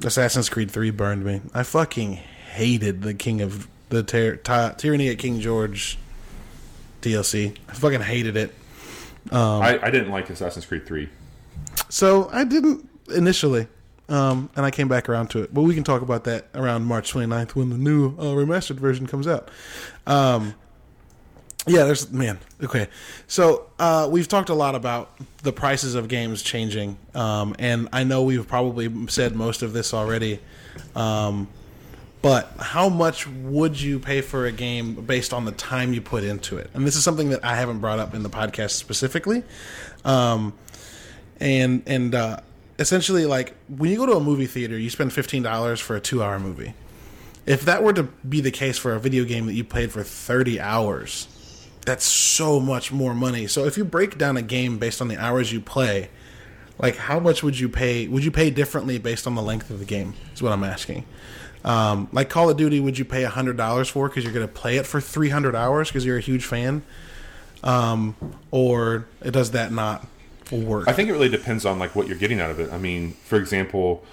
Assassin's Creed 3 burned me. I fucking hated the King of the Ty- Ty- Tyranny at King George DLC. I fucking hated it. I, I didn't like Assassin's Creed Three. So I didn't initially, um, and I came back around to it. But we can talk about that around March 29th when the new uh, remastered version comes out. Um, yeah, there's man. Okay, so uh, we've talked a lot about the prices of games changing, um, and I know we've probably said most of this already. Um, but how much would you pay for a game based on the time you put into it? And this is something that I haven't brought up in the podcast specifically. Um, and and uh, essentially, like when you go to a movie theater, you spend fifteen dollars for a two-hour movie. If that were to be the case for a video game that you played for thirty hours, that's so much more money. So if you break down a game based on the hours you play, like how much would you pay? Would you pay differently based on the length of the game? Is what I'm asking. Um, like Call of Duty, would you pay hundred dollars for because you're going to play it for three hundred hours because you're a huge fan, um, or does that not work? I think it really depends on like what you're getting out of it. I mean, for example,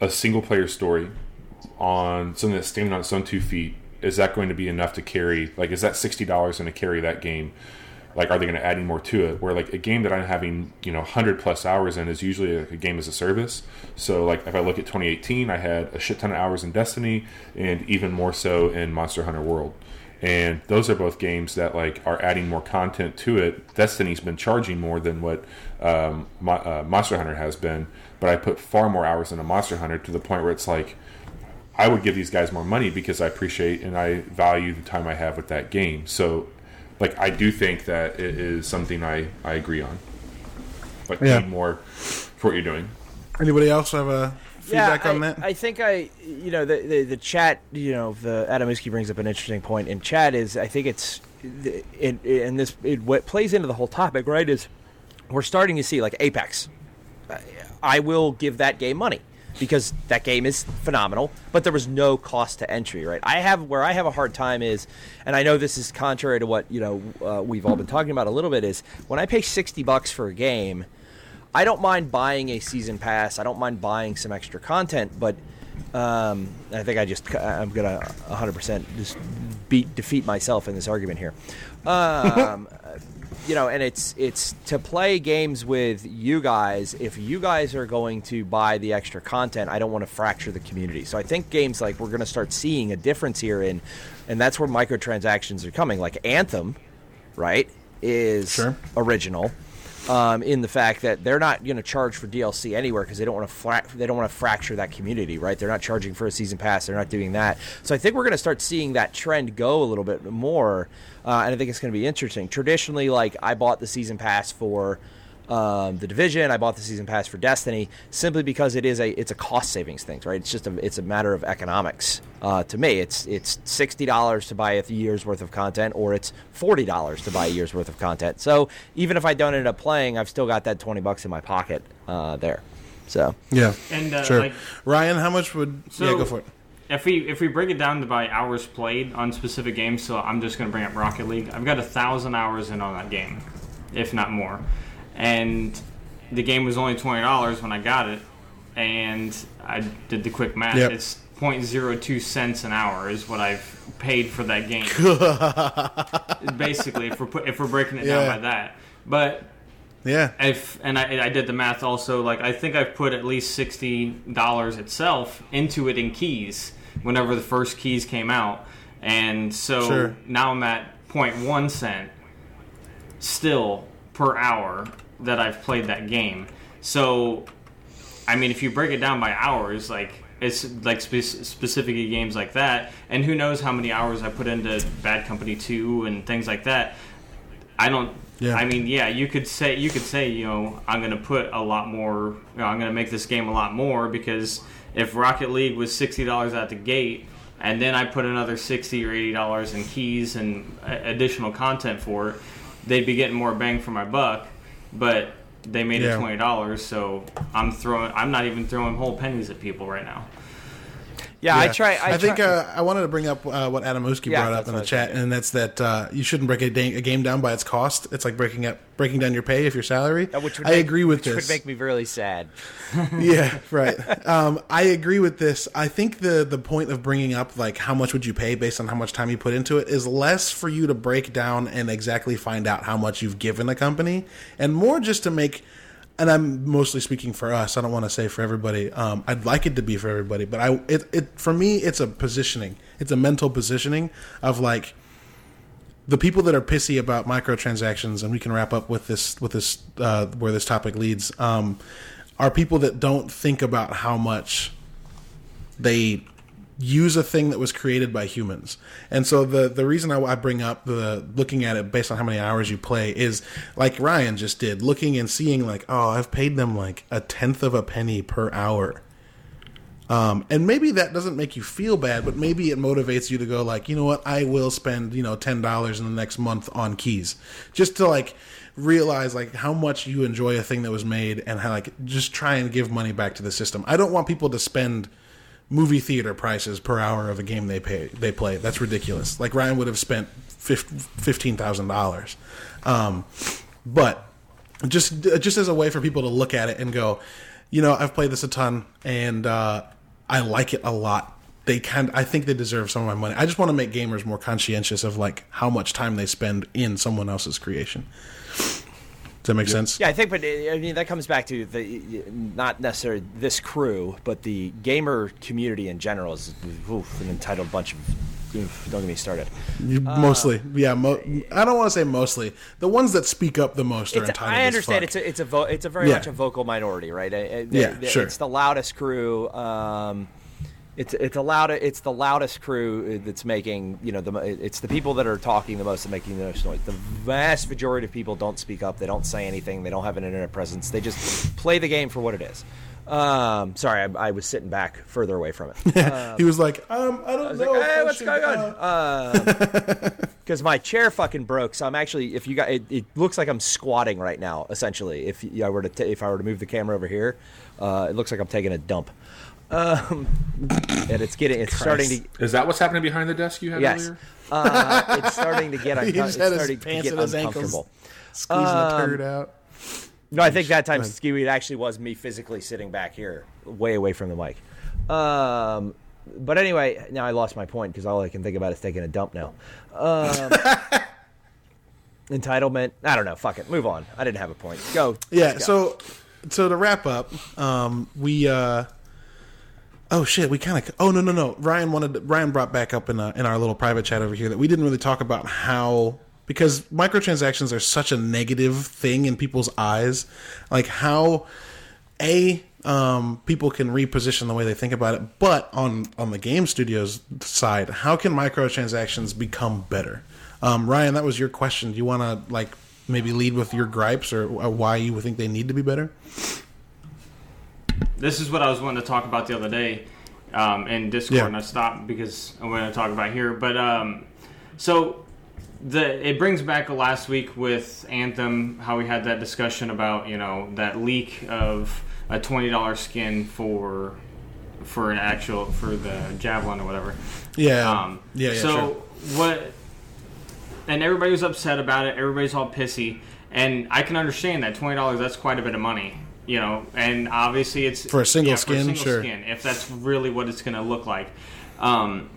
a single player story on something that's standing on its own two feet is that going to be enough to carry? Like, is that sixty dollars going to carry that game? Like, are they going to add any more to it? Where like a game that I'm having, you know, hundred plus hours in is usually a, a game as a service. So like, if I look at 2018, I had a shit ton of hours in Destiny, and even more so in Monster Hunter World. And those are both games that like are adding more content to it. Destiny's been charging more than what um, uh, Monster Hunter has been, but I put far more hours into Monster Hunter to the point where it's like I would give these guys more money because I appreciate and I value the time I have with that game. So, like, I do think that it is something I, I agree on. But Yeah. need more for what you're doing. Anybody else have a feedback yeah, on that? I think I, you know, the, the the chat, you know, the Adamiski brings up an interesting point. In chat is, I think it's, it, it, and this it what plays into the whole topic, right? Is we're starting to see like Apex. I- I will give that game money because that game is phenomenal, but there was no cost to entry, right? I have where I have a hard time is, and I know this is contrary to what you know uh, we've all been talking about a little bit is when I pay sixty bucks for a game. I don't mind buying a season pass. I don't mind buying some extra content, but um, I think I just I'm gonna 100 percent just beat defeat myself in this argument here. [LAUGHS] Um, you know, and it's it's to play games with you guys. If you guys are going to buy the extra content, I don't want to fracture the community. So I think games like we're going to start seeing a difference here in, and that's where microtransactions are coming. Like Anthem, right, is Sure. original um, in the fact that they're not going to charge for DLC anywhere because they don't want to fra- they don't want to fracture that community, right? They're not charging for a season pass. They're not doing that. So I think we're going to start seeing that trend go a little bit more, uh, and I think it's going to be interesting. Traditionally, like I bought the season pass for. Um, the division. I bought the season pass for Destiny simply because it is a it's a cost savings thing, right? It's just a it's a matter of economics. Uh, to me, it's it's sixty dollars to buy a year's worth of content, or it's forty dollars to buy a year's worth of content. So even if I don't end up playing, I've still got that twenty bucks in my pocket uh, there. So yeah, And, uh, sure. like- Ryan, how much would? So- yeah, go for it. If we if we break it down to by hours played on specific games, so I'm just going to bring up Rocket League. I've got a thousand hours in on that game, if not more, and the game was only twenty dollars when I got it, and I did the quick math. Yep. It's 0.02 cents an hour is what I've paid for that game. [LAUGHS] Basically, if we're put, if we're breaking it Yeah. down by that, but Yeah, if and I, I did the math also like i think i've put at least $60 itself into it in keys whenever the first keys came out and so Sure. now i'm at 0.1 cent still per hour that i've played that game so i mean if you break it down by hours like it's like spe- specific games like that and who knows how many hours i put into bad company 2 and things like that i don't Yeah. I mean, yeah, you could say you could say, you know, I'm going to put a lot more. You know, I'm going to make this game a lot more because if Rocket League was sixty dollars at the gate, and then I put another sixty or eighty dollars in keys and additional content for it, they'd be getting more bang for my buck. But they made Yeah. it twenty dollars, so I'm throwing. I'm not even throwing whole pennies at people right now. Yeah, I try. I, think try, uh, I wanted to bring up uh, what Adamoski Yeah, brought up in the chat, and that's that uh, you shouldn't break a, da- a game down by its cost. It's like breaking up breaking down your pay if your salary. uh, which would I make- agree with which this. would make me really sad. [LAUGHS] [LAUGHS] yeah, right. Um, I agree with this. I think the the point of bringing up like how much would you pay based on how much time you put into it is less for you to break down and exactly find out how much you've given a company, and more just to make and I'm mostly speaking for us. I don't want to say for everybody. Um, I'd like it to be for everybody, but I it, it for me it's a positioning. It's a mental positioning of like the people that are pissy about microtransactions, and we can wrap up with this with this uh, where this topic leads. Um, are people that don't think about how much they use a thing that was created by humans. And so the the reason I, I, bring up the looking at it based on how many hours you play is like Ryan just did, looking and seeing like, oh, I've paid them like a tenth of a penny per hour. Um, and maybe that doesn't make you feel bad, but maybe it motivates you to go like, you know what, I will spend you know ten dollars in the next month on keys, just to like realize like how much you enjoy a thing that was made and how like just try and give money back to the system. I don't want people to spend movie theater prices per hour of a game they pay they play. That's ridiculous. Like Ryan would have spent fifteen thousand um, dollars, but just just as a way for people to look at it and go, you know, I've played this a ton and uh, I like it a lot. They kind, I think they deserve some of my money. I just want to make gamers more conscientious of like how much time they spend in someone else's creation. Does that make sense? Yeah, I think, but I mean that comes back to the not necessarily this crew, but the gamer community in general is oof, an entitled bunch of. Oof, don't get me started. mostly, uh, yeah. Mo- I don't want to say mostly. The ones that speak up the most are entitled. I understand it's a it's a vo- it's a very yeah. much a vocal minority, right? They, yeah, they, sure. It's the loudest crew. Um, it's it's a loud it's the loudest crew that's making you know the it's the people that are talking the most and making the most noise. The vast majority of people don't speak up. They don't say anything. They don't have an internet presence. They just play the game for what it is. Um, sorry, I, I, was sitting back further away from it. Um, [LAUGHS] he was like, um, I don't I know. Like, hey, what's going on? Because uh, my chair fucking broke. So I'm actually, if you got, it, it, looks like I'm squatting right now. Essentially, if I were to, t- if I were to move the camera over here, uh, it looks like I'm taking a dump. Um, and it's getting it's Christ. starting to. Is that what's happening behind the desk you had yes. earlier? Uh, it's starting to get, [LAUGHS] unco- it's starting to get uncomfortable. Squeezing um, the turd out. No, I think that time Skiwi it actually was me physically sitting back here, way away from the mic. Um, but anyway, now I lost my point because all I can think about is taking a dump now. Um, [LAUGHS] entitlement. I don't know. Fuck it. Move on. I didn't have a point. Go. Yeah. Go. So, so to wrap up, um, we uh, Oh shit, we kind of. Oh no no no. Ryan wanted. Ryan brought back up in a, in our little private chat over here that we didn't really talk about how because microtransactions are such a negative thing in people's eyes, like how a um, people can reposition the way they think about it, but on on the game studios side, how can microtransactions become better? Um, Ryan, that was your question. Do you want to like maybe lead with your gripes or why you think they need to be better? This is what I was wanting to talk about the other day um, in Discord, yeah. and I stopped because I'm going to talk about here. But um, so the it brings back last week with Anthem how we had that discussion about you know that leak of a twenty dollar skin for for an actual for the javelin or whatever. Yeah. Um, yeah. yeah so sure. what? And everybody was upset about it. Everybody's all pissy, and I can understand that twenty dollars. That's quite a bit of money you know, and obviously it's for a single yeah, skin, a single sure. Skin, if that's really what it's going to look like. Um,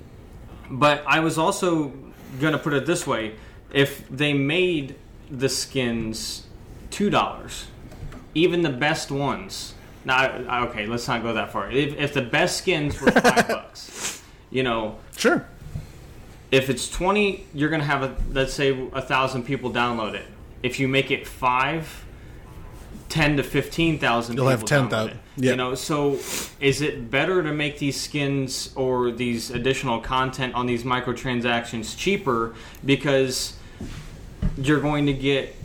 but I was also going to put it this way: if they made the skins two dollars, even the best ones. Now, okay, let's not go that far. If, if the best skins were [LAUGHS] five bucks, you know, sure. If it's twenty, you're going to have a let's say a thousand people download it. If you make it five, ten to fifteen thousand. You'll have ten thousand. Yeah. You know, so is it better to make these skins or these additional content on these microtransactions cheaper because you're going to get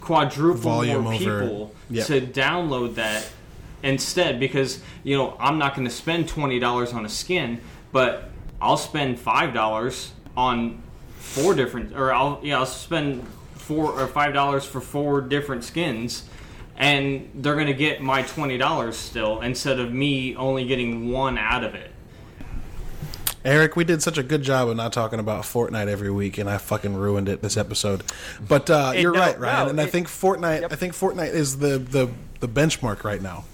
quadruple Volume more people to download that instead because you know I'm not going to spend twenty dollars on a skin, but I'll spend five dollars on four different, or I'll yeah I'll spend four or five dollars for four different skins and they're going to get my $20 still instead of me only getting one out of it. Eric, we did such a good job of not talking about Fortnite every week, and I fucking ruined it this episode. But uh, it, you're no, right, Ryan, no, and it, I think Fortnite. Yep. I think Fortnite is the, the the benchmark right now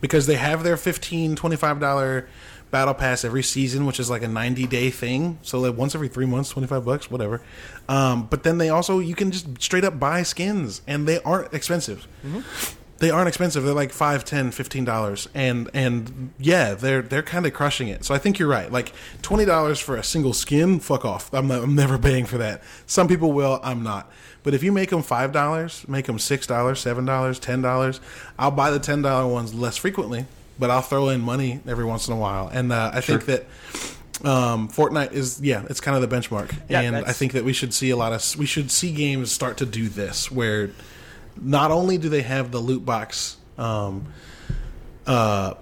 because they have their 15 25 dollar battle pass every season, which is like a 90 day thing. So like once every three months, 25 bucks, whatever. Um, but then they also you can just straight up buy skins, and they aren't expensive. Mm-hmm. they aren't expensive. They're like five, ten, fifteen dollars, and and yeah, they're they're kind of crushing it. So I think you're right. Like twenty dollars for a single skin, fuck off. I'm not, I'm never paying for that. Some people will. I'm not. But if you make them five dollars, make them six dollars, seven dollars, ten dollars, I'll buy the ten dollar ones less frequently, but I'll throw in money every once in a while. And uh, I think that um, Fortnite is yeah, it's kind of the benchmark, Yeah, and I think that we should see a lot of we should see games start to do this where not only do they have the loot box um, uh,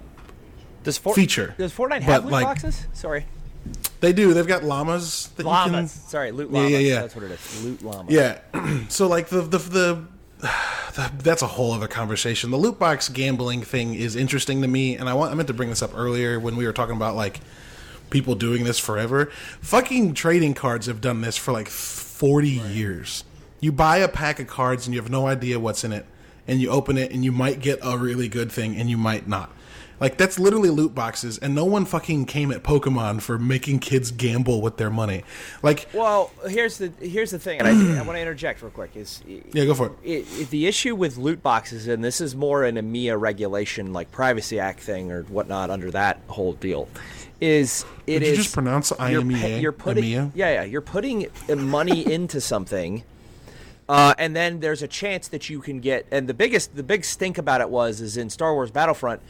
Does For- feature, Does Fortnite have loot like, boxes? Sorry, they do. They've got llamas that llamas. you can Sorry, loot Yeah, llamas. yeah, yeah. That's what it is. Loot llamas. Yeah. [CLEARS THROAT] so like the the the. [SIGHS] That's a whole other conversation. The loot box gambling thing is interesting to me, and I want I meant to bring this up earlier when we were talking about like people doing this forever. Fucking trading cards have done this for like forty years. You buy a pack of cards and you have no idea what's in it, and you open it and you might get a really good thing and you might not. Like that's literally loot boxes, and no one fucking came at Pokemon for making kids gamble with their money. Like, Well, here's the here's the thing, and I, I want to interject real quick. Is yeah, go for it. it, it, the issue with loot boxes, and this is more an EMEA regulation, like Privacy Act thing or whatnot, under that whole deal, is it Did you is- just pronounce you're, you're putting EMEA? yeah yeah you're putting money [LAUGHS] into something. Uh, and then there's a chance that you can get, and the biggest, the big stink about it was, is in Star Wars Battlefront,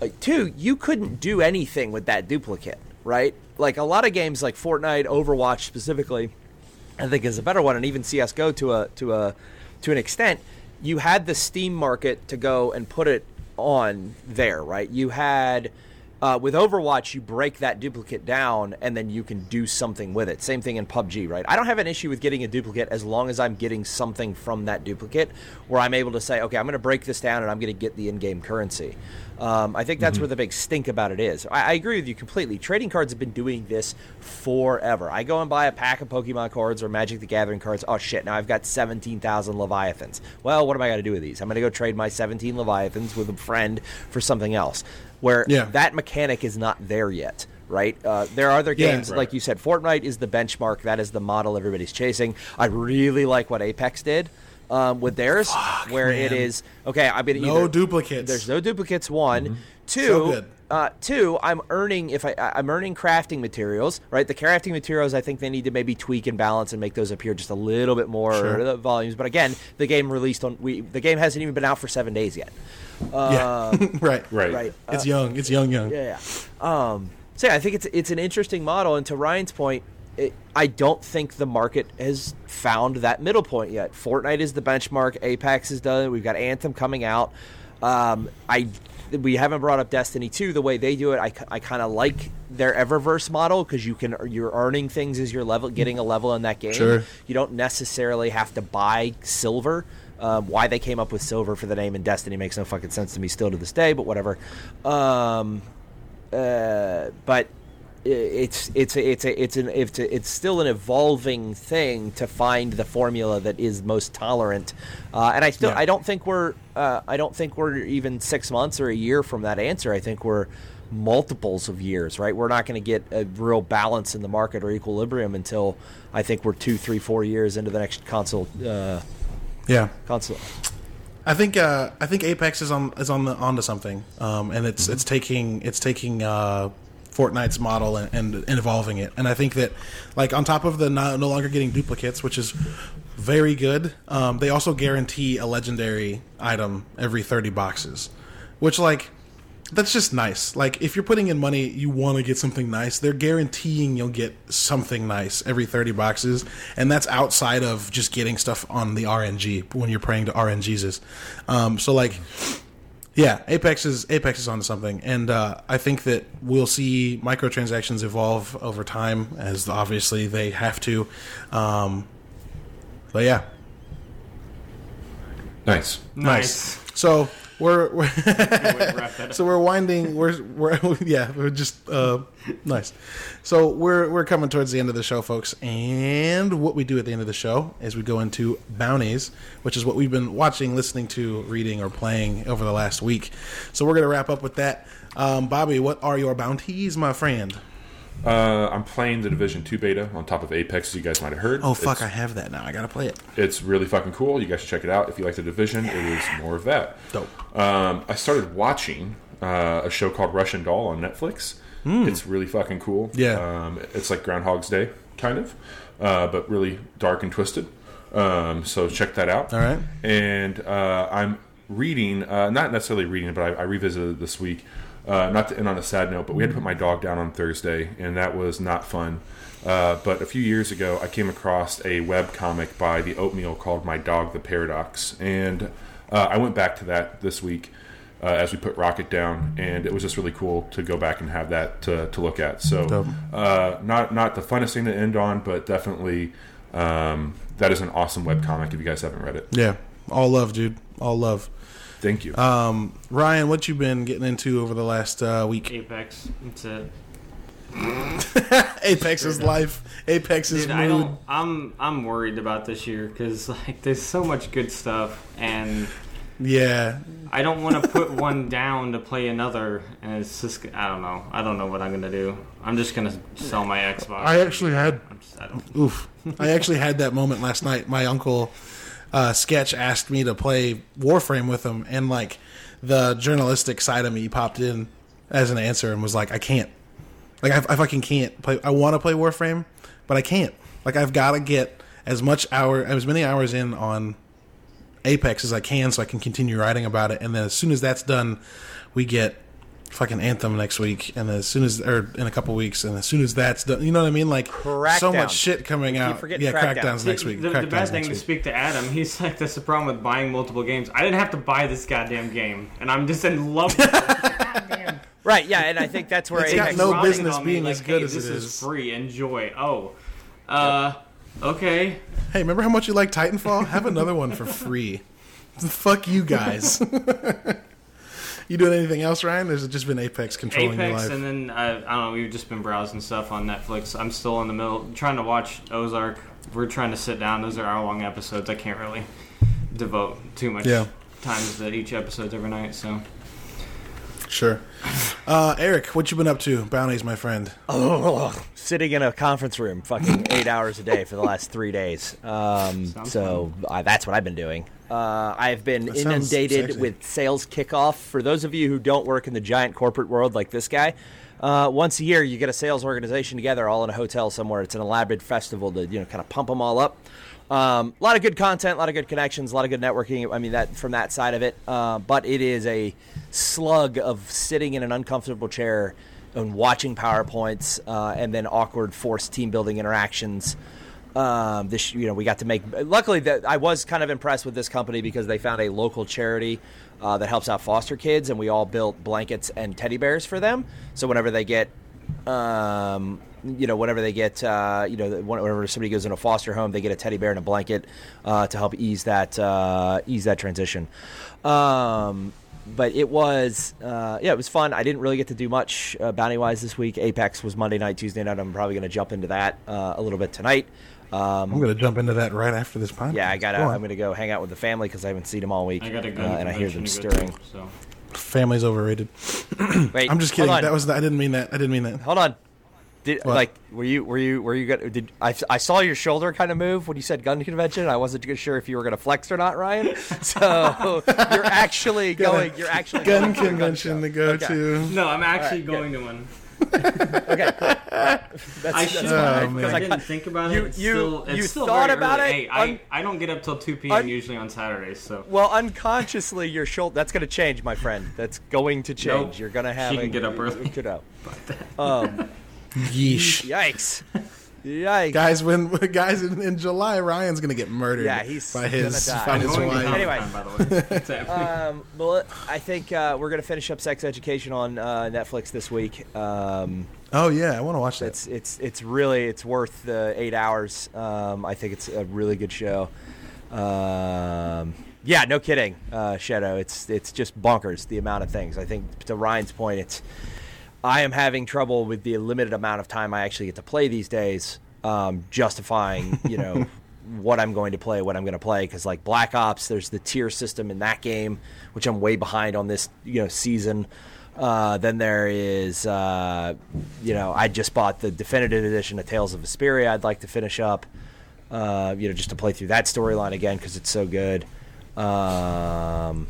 like two, you couldn't do anything with that duplicate, right? Like a lot of games, like Fortnite, Overwatch specifically, I think is a better one, and even CS:GO to a to a to an extent. You had the Steam market to go and put it on there, right? You had uh, with Overwatch, you break that duplicate down, and then you can do something with it. Same thing in PUBG, right? I don't have an issue with getting a duplicate as long as I'm getting something from that duplicate, where I'm able to say, okay, I'm going to break this down, and I'm going to get the in-game currency. Um, I think that's where the big stink about it is. I, I agree with you completely. Trading cards have been doing this forever. I go and buy a pack of Pokemon cards or Magic the Gathering cards. Oh shit! Now I've got seventeen thousand Leviathans. Well, what am I going to do with these? I'm going to go trade my seventeen Leviathans with a friend for something else. Where Yeah. that mechanic is not there yet. Right, uh, there are other Yeah. games Right. like you said. Fortnite is the benchmark. That is the model everybody's chasing. I really like what Apex did um, with theirs, where it man. is okay. I'm gonna No either, duplicates. There's no duplicates. One, two. So good. Uh, two, I'm earning if I I- I'm earning crafting materials, right? The crafting materials, I think they need to maybe tweak and balance and make those appear just a little bit more Sure. uh, volumes. But again, the game released on we the game hasn't even been out for seven days yet. yeah, [LAUGHS] right, Right. Right. It's young. It's young, young. Yeah, yeah. Um, so yeah, I think it's it's an interesting model. And to Ryan's point, it, I don't think the market has found that middle point yet. Fortnite is the benchmark. Apex is done. We've got Anthem coming out. Um, I we haven't brought up Destiny 2 the way they do it. I, I kind of like their Eververse model because you can you're earning things as you're level getting a level in that game. Sure. You don't necessarily have to buy silver. Um, why they came up with silver for the name in Destiny makes no fucking sense to me still to this day, but whatever. Um, uh, but it's it's a, it's a, it's an it's a, it's still an evolving thing to find the formula that is most tolerant. Uh, and I still Yeah. I don't think we're uh, I don't think we're even six months or a year from that answer. I think we're multiples of years. Right, we're not going to get a real balance in the market or equilibrium until I think we're two, three, four years into the next console uh, Yeah. console. I think uh, I think Apex is on is on the onto something, um, and it's it's taking it's taking uh, Fortnite's model and, and, and evolving it. And I think that like on top of the no, no longer getting duplicates, which is very good, um, they also guarantee a legendary item every thirty boxes, which like that's just nice. Like if you're putting in money, you want to get something nice. They're guaranteeing you'll get something nice every 30 boxes, and that's outside of just getting stuff on the RNG when you're praying to RNGesus. Um, so like, yeah, Apex is Apex is onto something, and uh, I think that we'll see microtransactions evolve over time, as obviously they have to. Um, but yeah, Nice. nice. So we're, we're [LAUGHS] Way to wrap that up. [LAUGHS] so we're winding we're we're [LAUGHS] yeah we're just uh nice. So we're we're coming towards the end of the show folks and what we do at the end of the show is we go into bounties which is what we've been watching listening to reading or playing over the last week. So we're gonna wrap up with that. Um bobby what are your bounties my friend Uh, I'm playing the Division Two beta on top of Apex, as you guys might have heard. Oh fuck! It's, I have that now. I gotta play it. it's really fucking cool. You guys should check it out. If you like the Division, it is more of that. Dope. Um, I started watching uh, a show called Russian Doll on Netflix. It's really fucking cool. Yeah. Um, it's like Groundhog's Day, kind of, uh, but really dark and twisted. Um, so check that out. All right. And uh, I'm reading, uh, not necessarily reading, but I, I revisited this week. Uh, not to end on a sad note, but we had to put my dog down on Thursday, and that was not fun. Uh, but a few years ago, I came across a web comic by the Oatmeal called "My Dog: The Paradox," and uh, I went back to that this week uh, as we put Rocket down, and it was just really cool to go back and have that to, to look at. So, uh, not not the funnest thing to end on, but definitely um, that is an awesome web comic. If you guys haven't read it, Yeah, all love, dude. All love. Thank you. Um, Ryan, what you been getting into over the last uh, week? Apex. That's it. [LAUGHS] Apex is life. Apex is Dude, I mood. don't. I'm I'm worried about this year because like there's so much good stuff, and Yeah, I don't want to put one down to play another. And it's just I don't know. I don't know what I'm gonna do. I'm just gonna sell my Xbox. I actually had I'm just, I don't. Oof. I actually had that moment last night. My uncle uh, Sketch asked me to play Warframe with him, and like the journalistic side of me popped in as an answer and was like, I can't. Like, I, I fucking can't play. I want to play Warframe, but I can't. Like, I've got to get as much hour, as many hours in on Apex as I can so I can continue writing about it. And then as soon as that's done, we get fucking Anthem next week, and as soon as or in a couple weeks, and as soon as that's done, you know what I mean? Like so much shit coming out. forgetting Yeah, Crackdown. Crackdown's next week. The, the Crackdown's bad thing next to speak to Adam, he's like, that's the problem with buying multiple games. I didn't have to buy this goddamn game, and I'm just in love with it. [LAUGHS] Right, yeah, and I think that's where It's got no business being like, as good hey, as this it is is. free. Enjoy. Oh, uh, okay. Hey, remember how much you like Titanfall? Have another one for free. [LAUGHS] Fuck you guys. [LAUGHS] you doing anything else, Ryan? Or has it just been Apex controlling your Apex, life? and then uh, I don't know. We've just been browsing stuff on Netflix. I'm still in the middle trying to watch Ozark. We're trying to sit down. Those are hour long episodes. I can't really devote too much Yeah. time to each episode every night. So Sure. Uh, Eric, what you been up to? Bounties, my friend. Oh, [LAUGHS] sitting in a conference room fucking eight hours a day for the last three days. Um, so uh, that's what I've been doing. Uh, I've been That inundated with sales kickoff. For those of you who don't work in the giant corporate world like this guy, uh, once a year you get a sales organization together all in a hotel somewhere. It's an elaborate festival to you know kind of pump them all up. Um, a lot of good content, a lot of good connections, a lot of good networking. I mean that from that side of it, uh, but it is a slug of sitting in an uncomfortable chair and watching powerpoints uh, and then awkward forced team building interactions. Um, this you know we got to make. Luckily, that I was kind of impressed with this company because they found a local charity uh, that helps out foster kids, and we all built blankets and teddy bears for them. So whenever they get um, you know, whenever they get, uh, you know, whenever somebody goes in a foster home, they get a teddy bear and a blanket uh, to help ease that uh, ease that transition. Um, but it was, uh, yeah, it was fun. I didn't really get to do much uh, bounty wise this week. Apex was Monday night, Tuesday night. I'm probably going to jump into that uh, a little bit tonight. Um, I'm going to jump into that right after this podcast. yeah, I got. to Go. I'm going to go hang out with the family because I haven't seen them all week. I got a uh, and I hear them to go to, stirring. so Family's overrated. [CLEARS THROAT] Wait, I'm just kidding. Hold on. That was. I didn't mean that. I didn't mean that. Hold on. Did What? like were you were you were you gonna did I, I saw your shoulder kind of move when you said gun convention. I wasn't sure if you were gonna flex or not, Ryan. [LAUGHS] So you're actually going. You're actually Gun going to a convention show. to go Okay. to. no, I'm actually Alright, going to one. [LAUGHS] Okay, cool. That's, I that's should. fine. Oh, I. I didn't think about You- it. It's you- still, it's you still thought about early. it? Hey, I, Un- I don't get up till 2 p.m. Un- usually on Saturdays, so Well, unconsciously, your shoulder. That's going to change, my friend. That's going to change. Nope. You're going to have. She a, can get up early. [LAUGHS] You know. Um, Yeesh. yikes! Yikes! Guys, when [LAUGHS] guys in, in July, Ryan's gonna get murdered. Yeah, he's by his gonna die. by I'm his wife. Anyway. By the way. [LAUGHS] Um, well, I think uh, we're going to finish up Sex Education on uh, Netflix this week. Um, Oh yeah, I want to watch that. it's it's it's really it's worth the eight hours. Um, I think it's a really good show. Um, yeah, no kidding, uh, Shadow. It's it's just bonkers the amount of things. I think to Ryan's point, it's I am having trouble with the limited amount of time I actually get to play these days, um, justifying you know [LAUGHS] what I'm going to play, what I'm going to play. Because like Black Ops, there's the tier system in that game, which I'm way behind on this you know season. Uh, then there is, uh, you know, I just bought the definitive edition of Tales of Vesperia. I'd like to finish up, uh, you know, just to play through that storyline again because it's so good. Um,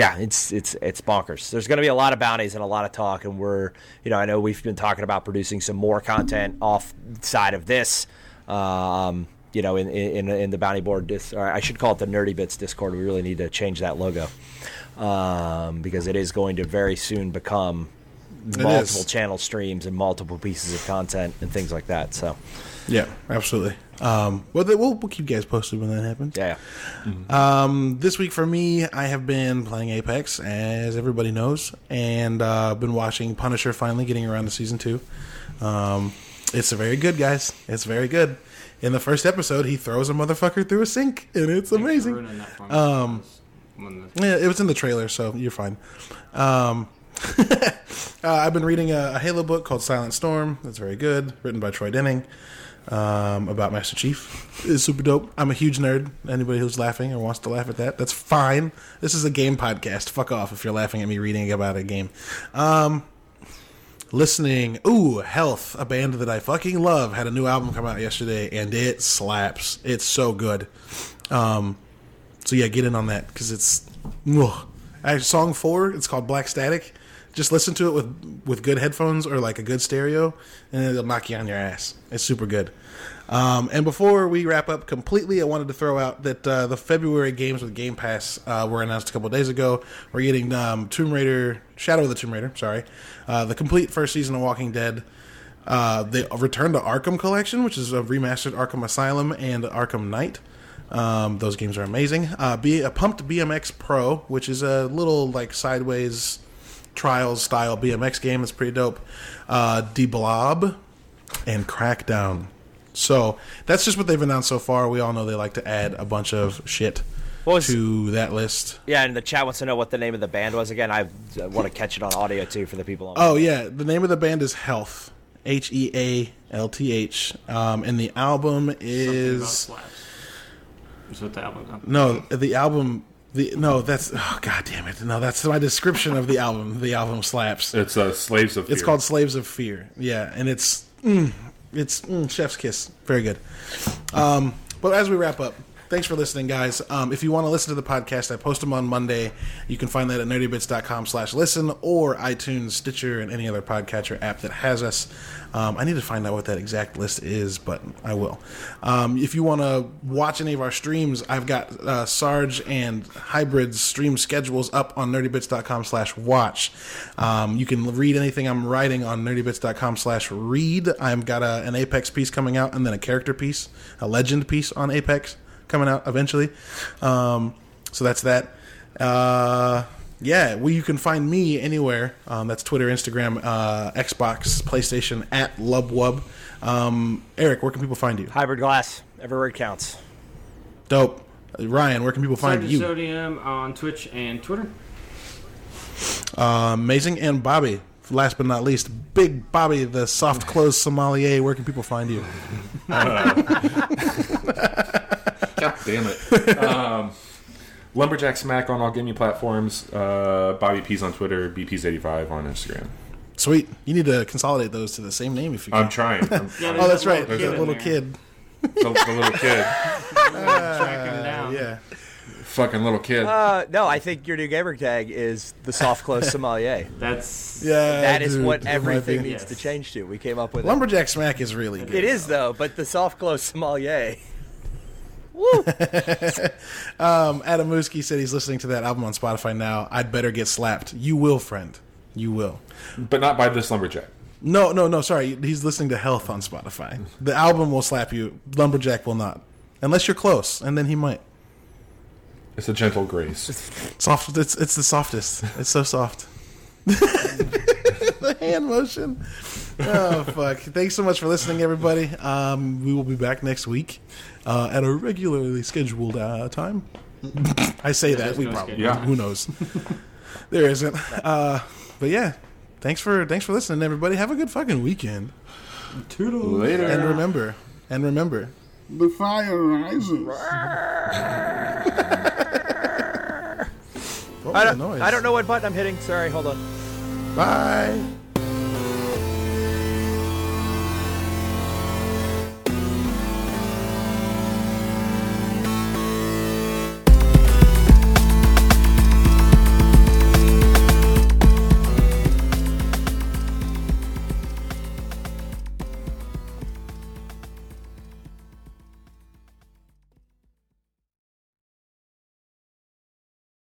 yeah, it's it's it's bonkers. There's going to be a lot of bounties and a lot of talk, and we're you know I know we've been talking about producing some more content off side of this. Um, you know, in in in the bounty board, dis, or I should call it the Nerdy Bits Discord. We really need to change that logo um, because it is going to very soon become multiple channel streams and multiple pieces of content and things like that. So Yeah, absolutely. Um, well, th- we'll, we'll keep you guys posted when that happens. yeah, Um, this week for me, I have been playing Apex, as everybody knows, and uh, been watching Punisher finally getting around to season two. Um, it's very good, guys. It's very good. In the first episode, he throws a motherfucker through a sink, and it's amazing. Ruining that. Um, Yeah, it was in the trailer, so you're fine. Um, [LAUGHS] uh, I've been reading a, a Halo book called Silent Storm. That's very good, written by Troy Denning um, about Master Chief. It's super dope. I'm a huge nerd. Anybody who's laughing or wants to laugh at that, that's fine. This is a game podcast. Fuck off if you're laughing at me reading about a game. Um, listening. Ooh, Health, a band that I fucking love, had a new album come out yesterday, and it slaps. It's so good. Um, so yeah, get in on that because it's ugh. Song four. It's called Black Static. Just listen to it with with good headphones or like a good stereo, and it'll knock you on your ass. It's super good. Um, and before we wrap up completely, I wanted to throw out that uh, the February games with Game Pass uh, were announced a couple days ago. We're getting um, Tomb Raider, Shadow of the Tomb Raider, sorry, uh, the complete first season of Walking Dead. Uh, the Return to Arkham collection, which is a remastered Arkham Asylum and Arkham Knight. Um, those games are amazing. Uh, be a pumped BMX Pro, which is a little like sideways trials style BMX game. It's pretty dope. Uh, de Blob and Crackdown. So that's just what they've announced so far. We all know they like to add a bunch of shit was- to that list. yeah. And the chat wants to know what the name of the band was again. I want to catch it on audio too for the people. On Oh yeah, the name of the band is Health. H E A L T H. Um, and the album Something about is slaps. Is what the album's on. no the album. The no, that's oh god damn it. No, that's my description of the album. The album slaps. It's uh, Slaves of Fear. It's called Slaves of Fear. Yeah, and it's mm, it's mm, chef's kiss. Very good. Um, but as we wrap up, thanks for listening, guys. Um, if you want to listen to the podcast, I post them on Monday. You can find that at nerdybits.com slash listen or iTunes, Stitcher, and any other podcatcher app that has us. Um, I need to find out what that exact list is, but I will. Um, if you want to watch any of our streams, I've got uh, Sarge and Hybrid's stream schedules up on nerdybits.com slash watch. Um, you can read anything I'm writing on nerdybits.com slash read. I've got a, an Apex piece coming out and then a character piece, a legend piece on Apex coming out eventually. Um, so that's that. Uh, yeah, well, you can find me anywhere. Um, that's Twitter, Instagram, uh, Xbox, PlayStation at Lubwub. Um, Eric, where can people find you? Hybrid glass. Every word counts. Dope. Ryan, where can people find Sergeant you? Sodium on Twitch and Twitter. Uh, amazing. And Bobby, last but not least, Big Bobby, the soft clothes sommelier. Where can people find you? [LAUGHS] [LAUGHS] [LAUGHS] God damn it. [LAUGHS] um, Lumberjack Smack on all gaming platforms. Uh, Bobby P's on Twitter. BP's85 on Instagram. Sweet. You need to consolidate those to the same name if you can. I'm trying. [LAUGHS] I'm, Yeah, oh, that's right. There's That little kid kid. the, the little kid. [LAUGHS] Tracking him down. Yeah. Fucking little kid. Uh, no, I think your new gamer tag is the soft close sommelier. That's Yeah. That is dude, what everything be. needs to change to. We came up with it. Lumberjack Smack is really good. It is though, but the soft close sommelier. Woo! [LAUGHS] Um, Adam Muskie said he's listening to that album on Spotify now. I'd better get slapped. You will, friend. You will. but not by this Lumberjack. No, no, no. Sorry, he's listening to Health on Spotify. The album will slap you. Lumberjack will not, unless you're close, and then he might. It's a gentle grace. Soft. It's it's the softest. It's so soft. [LAUGHS] the hand motion. Oh fuck! Thanks so much for listening, everybody. Um, we will be back next week uh, at a regularly scheduled uh, time. I say that we no probably schedule. Yeah. who knows. [LAUGHS] there isn't. Uh, but yeah, thanks for thanks for listening, everybody. Have a good fucking weekend. Toodles. Later. And remember, and remember, The fire rises. [LAUGHS] What I was don't, the noise? I don't know what button I'm hitting. Sorry, hold on. Bye.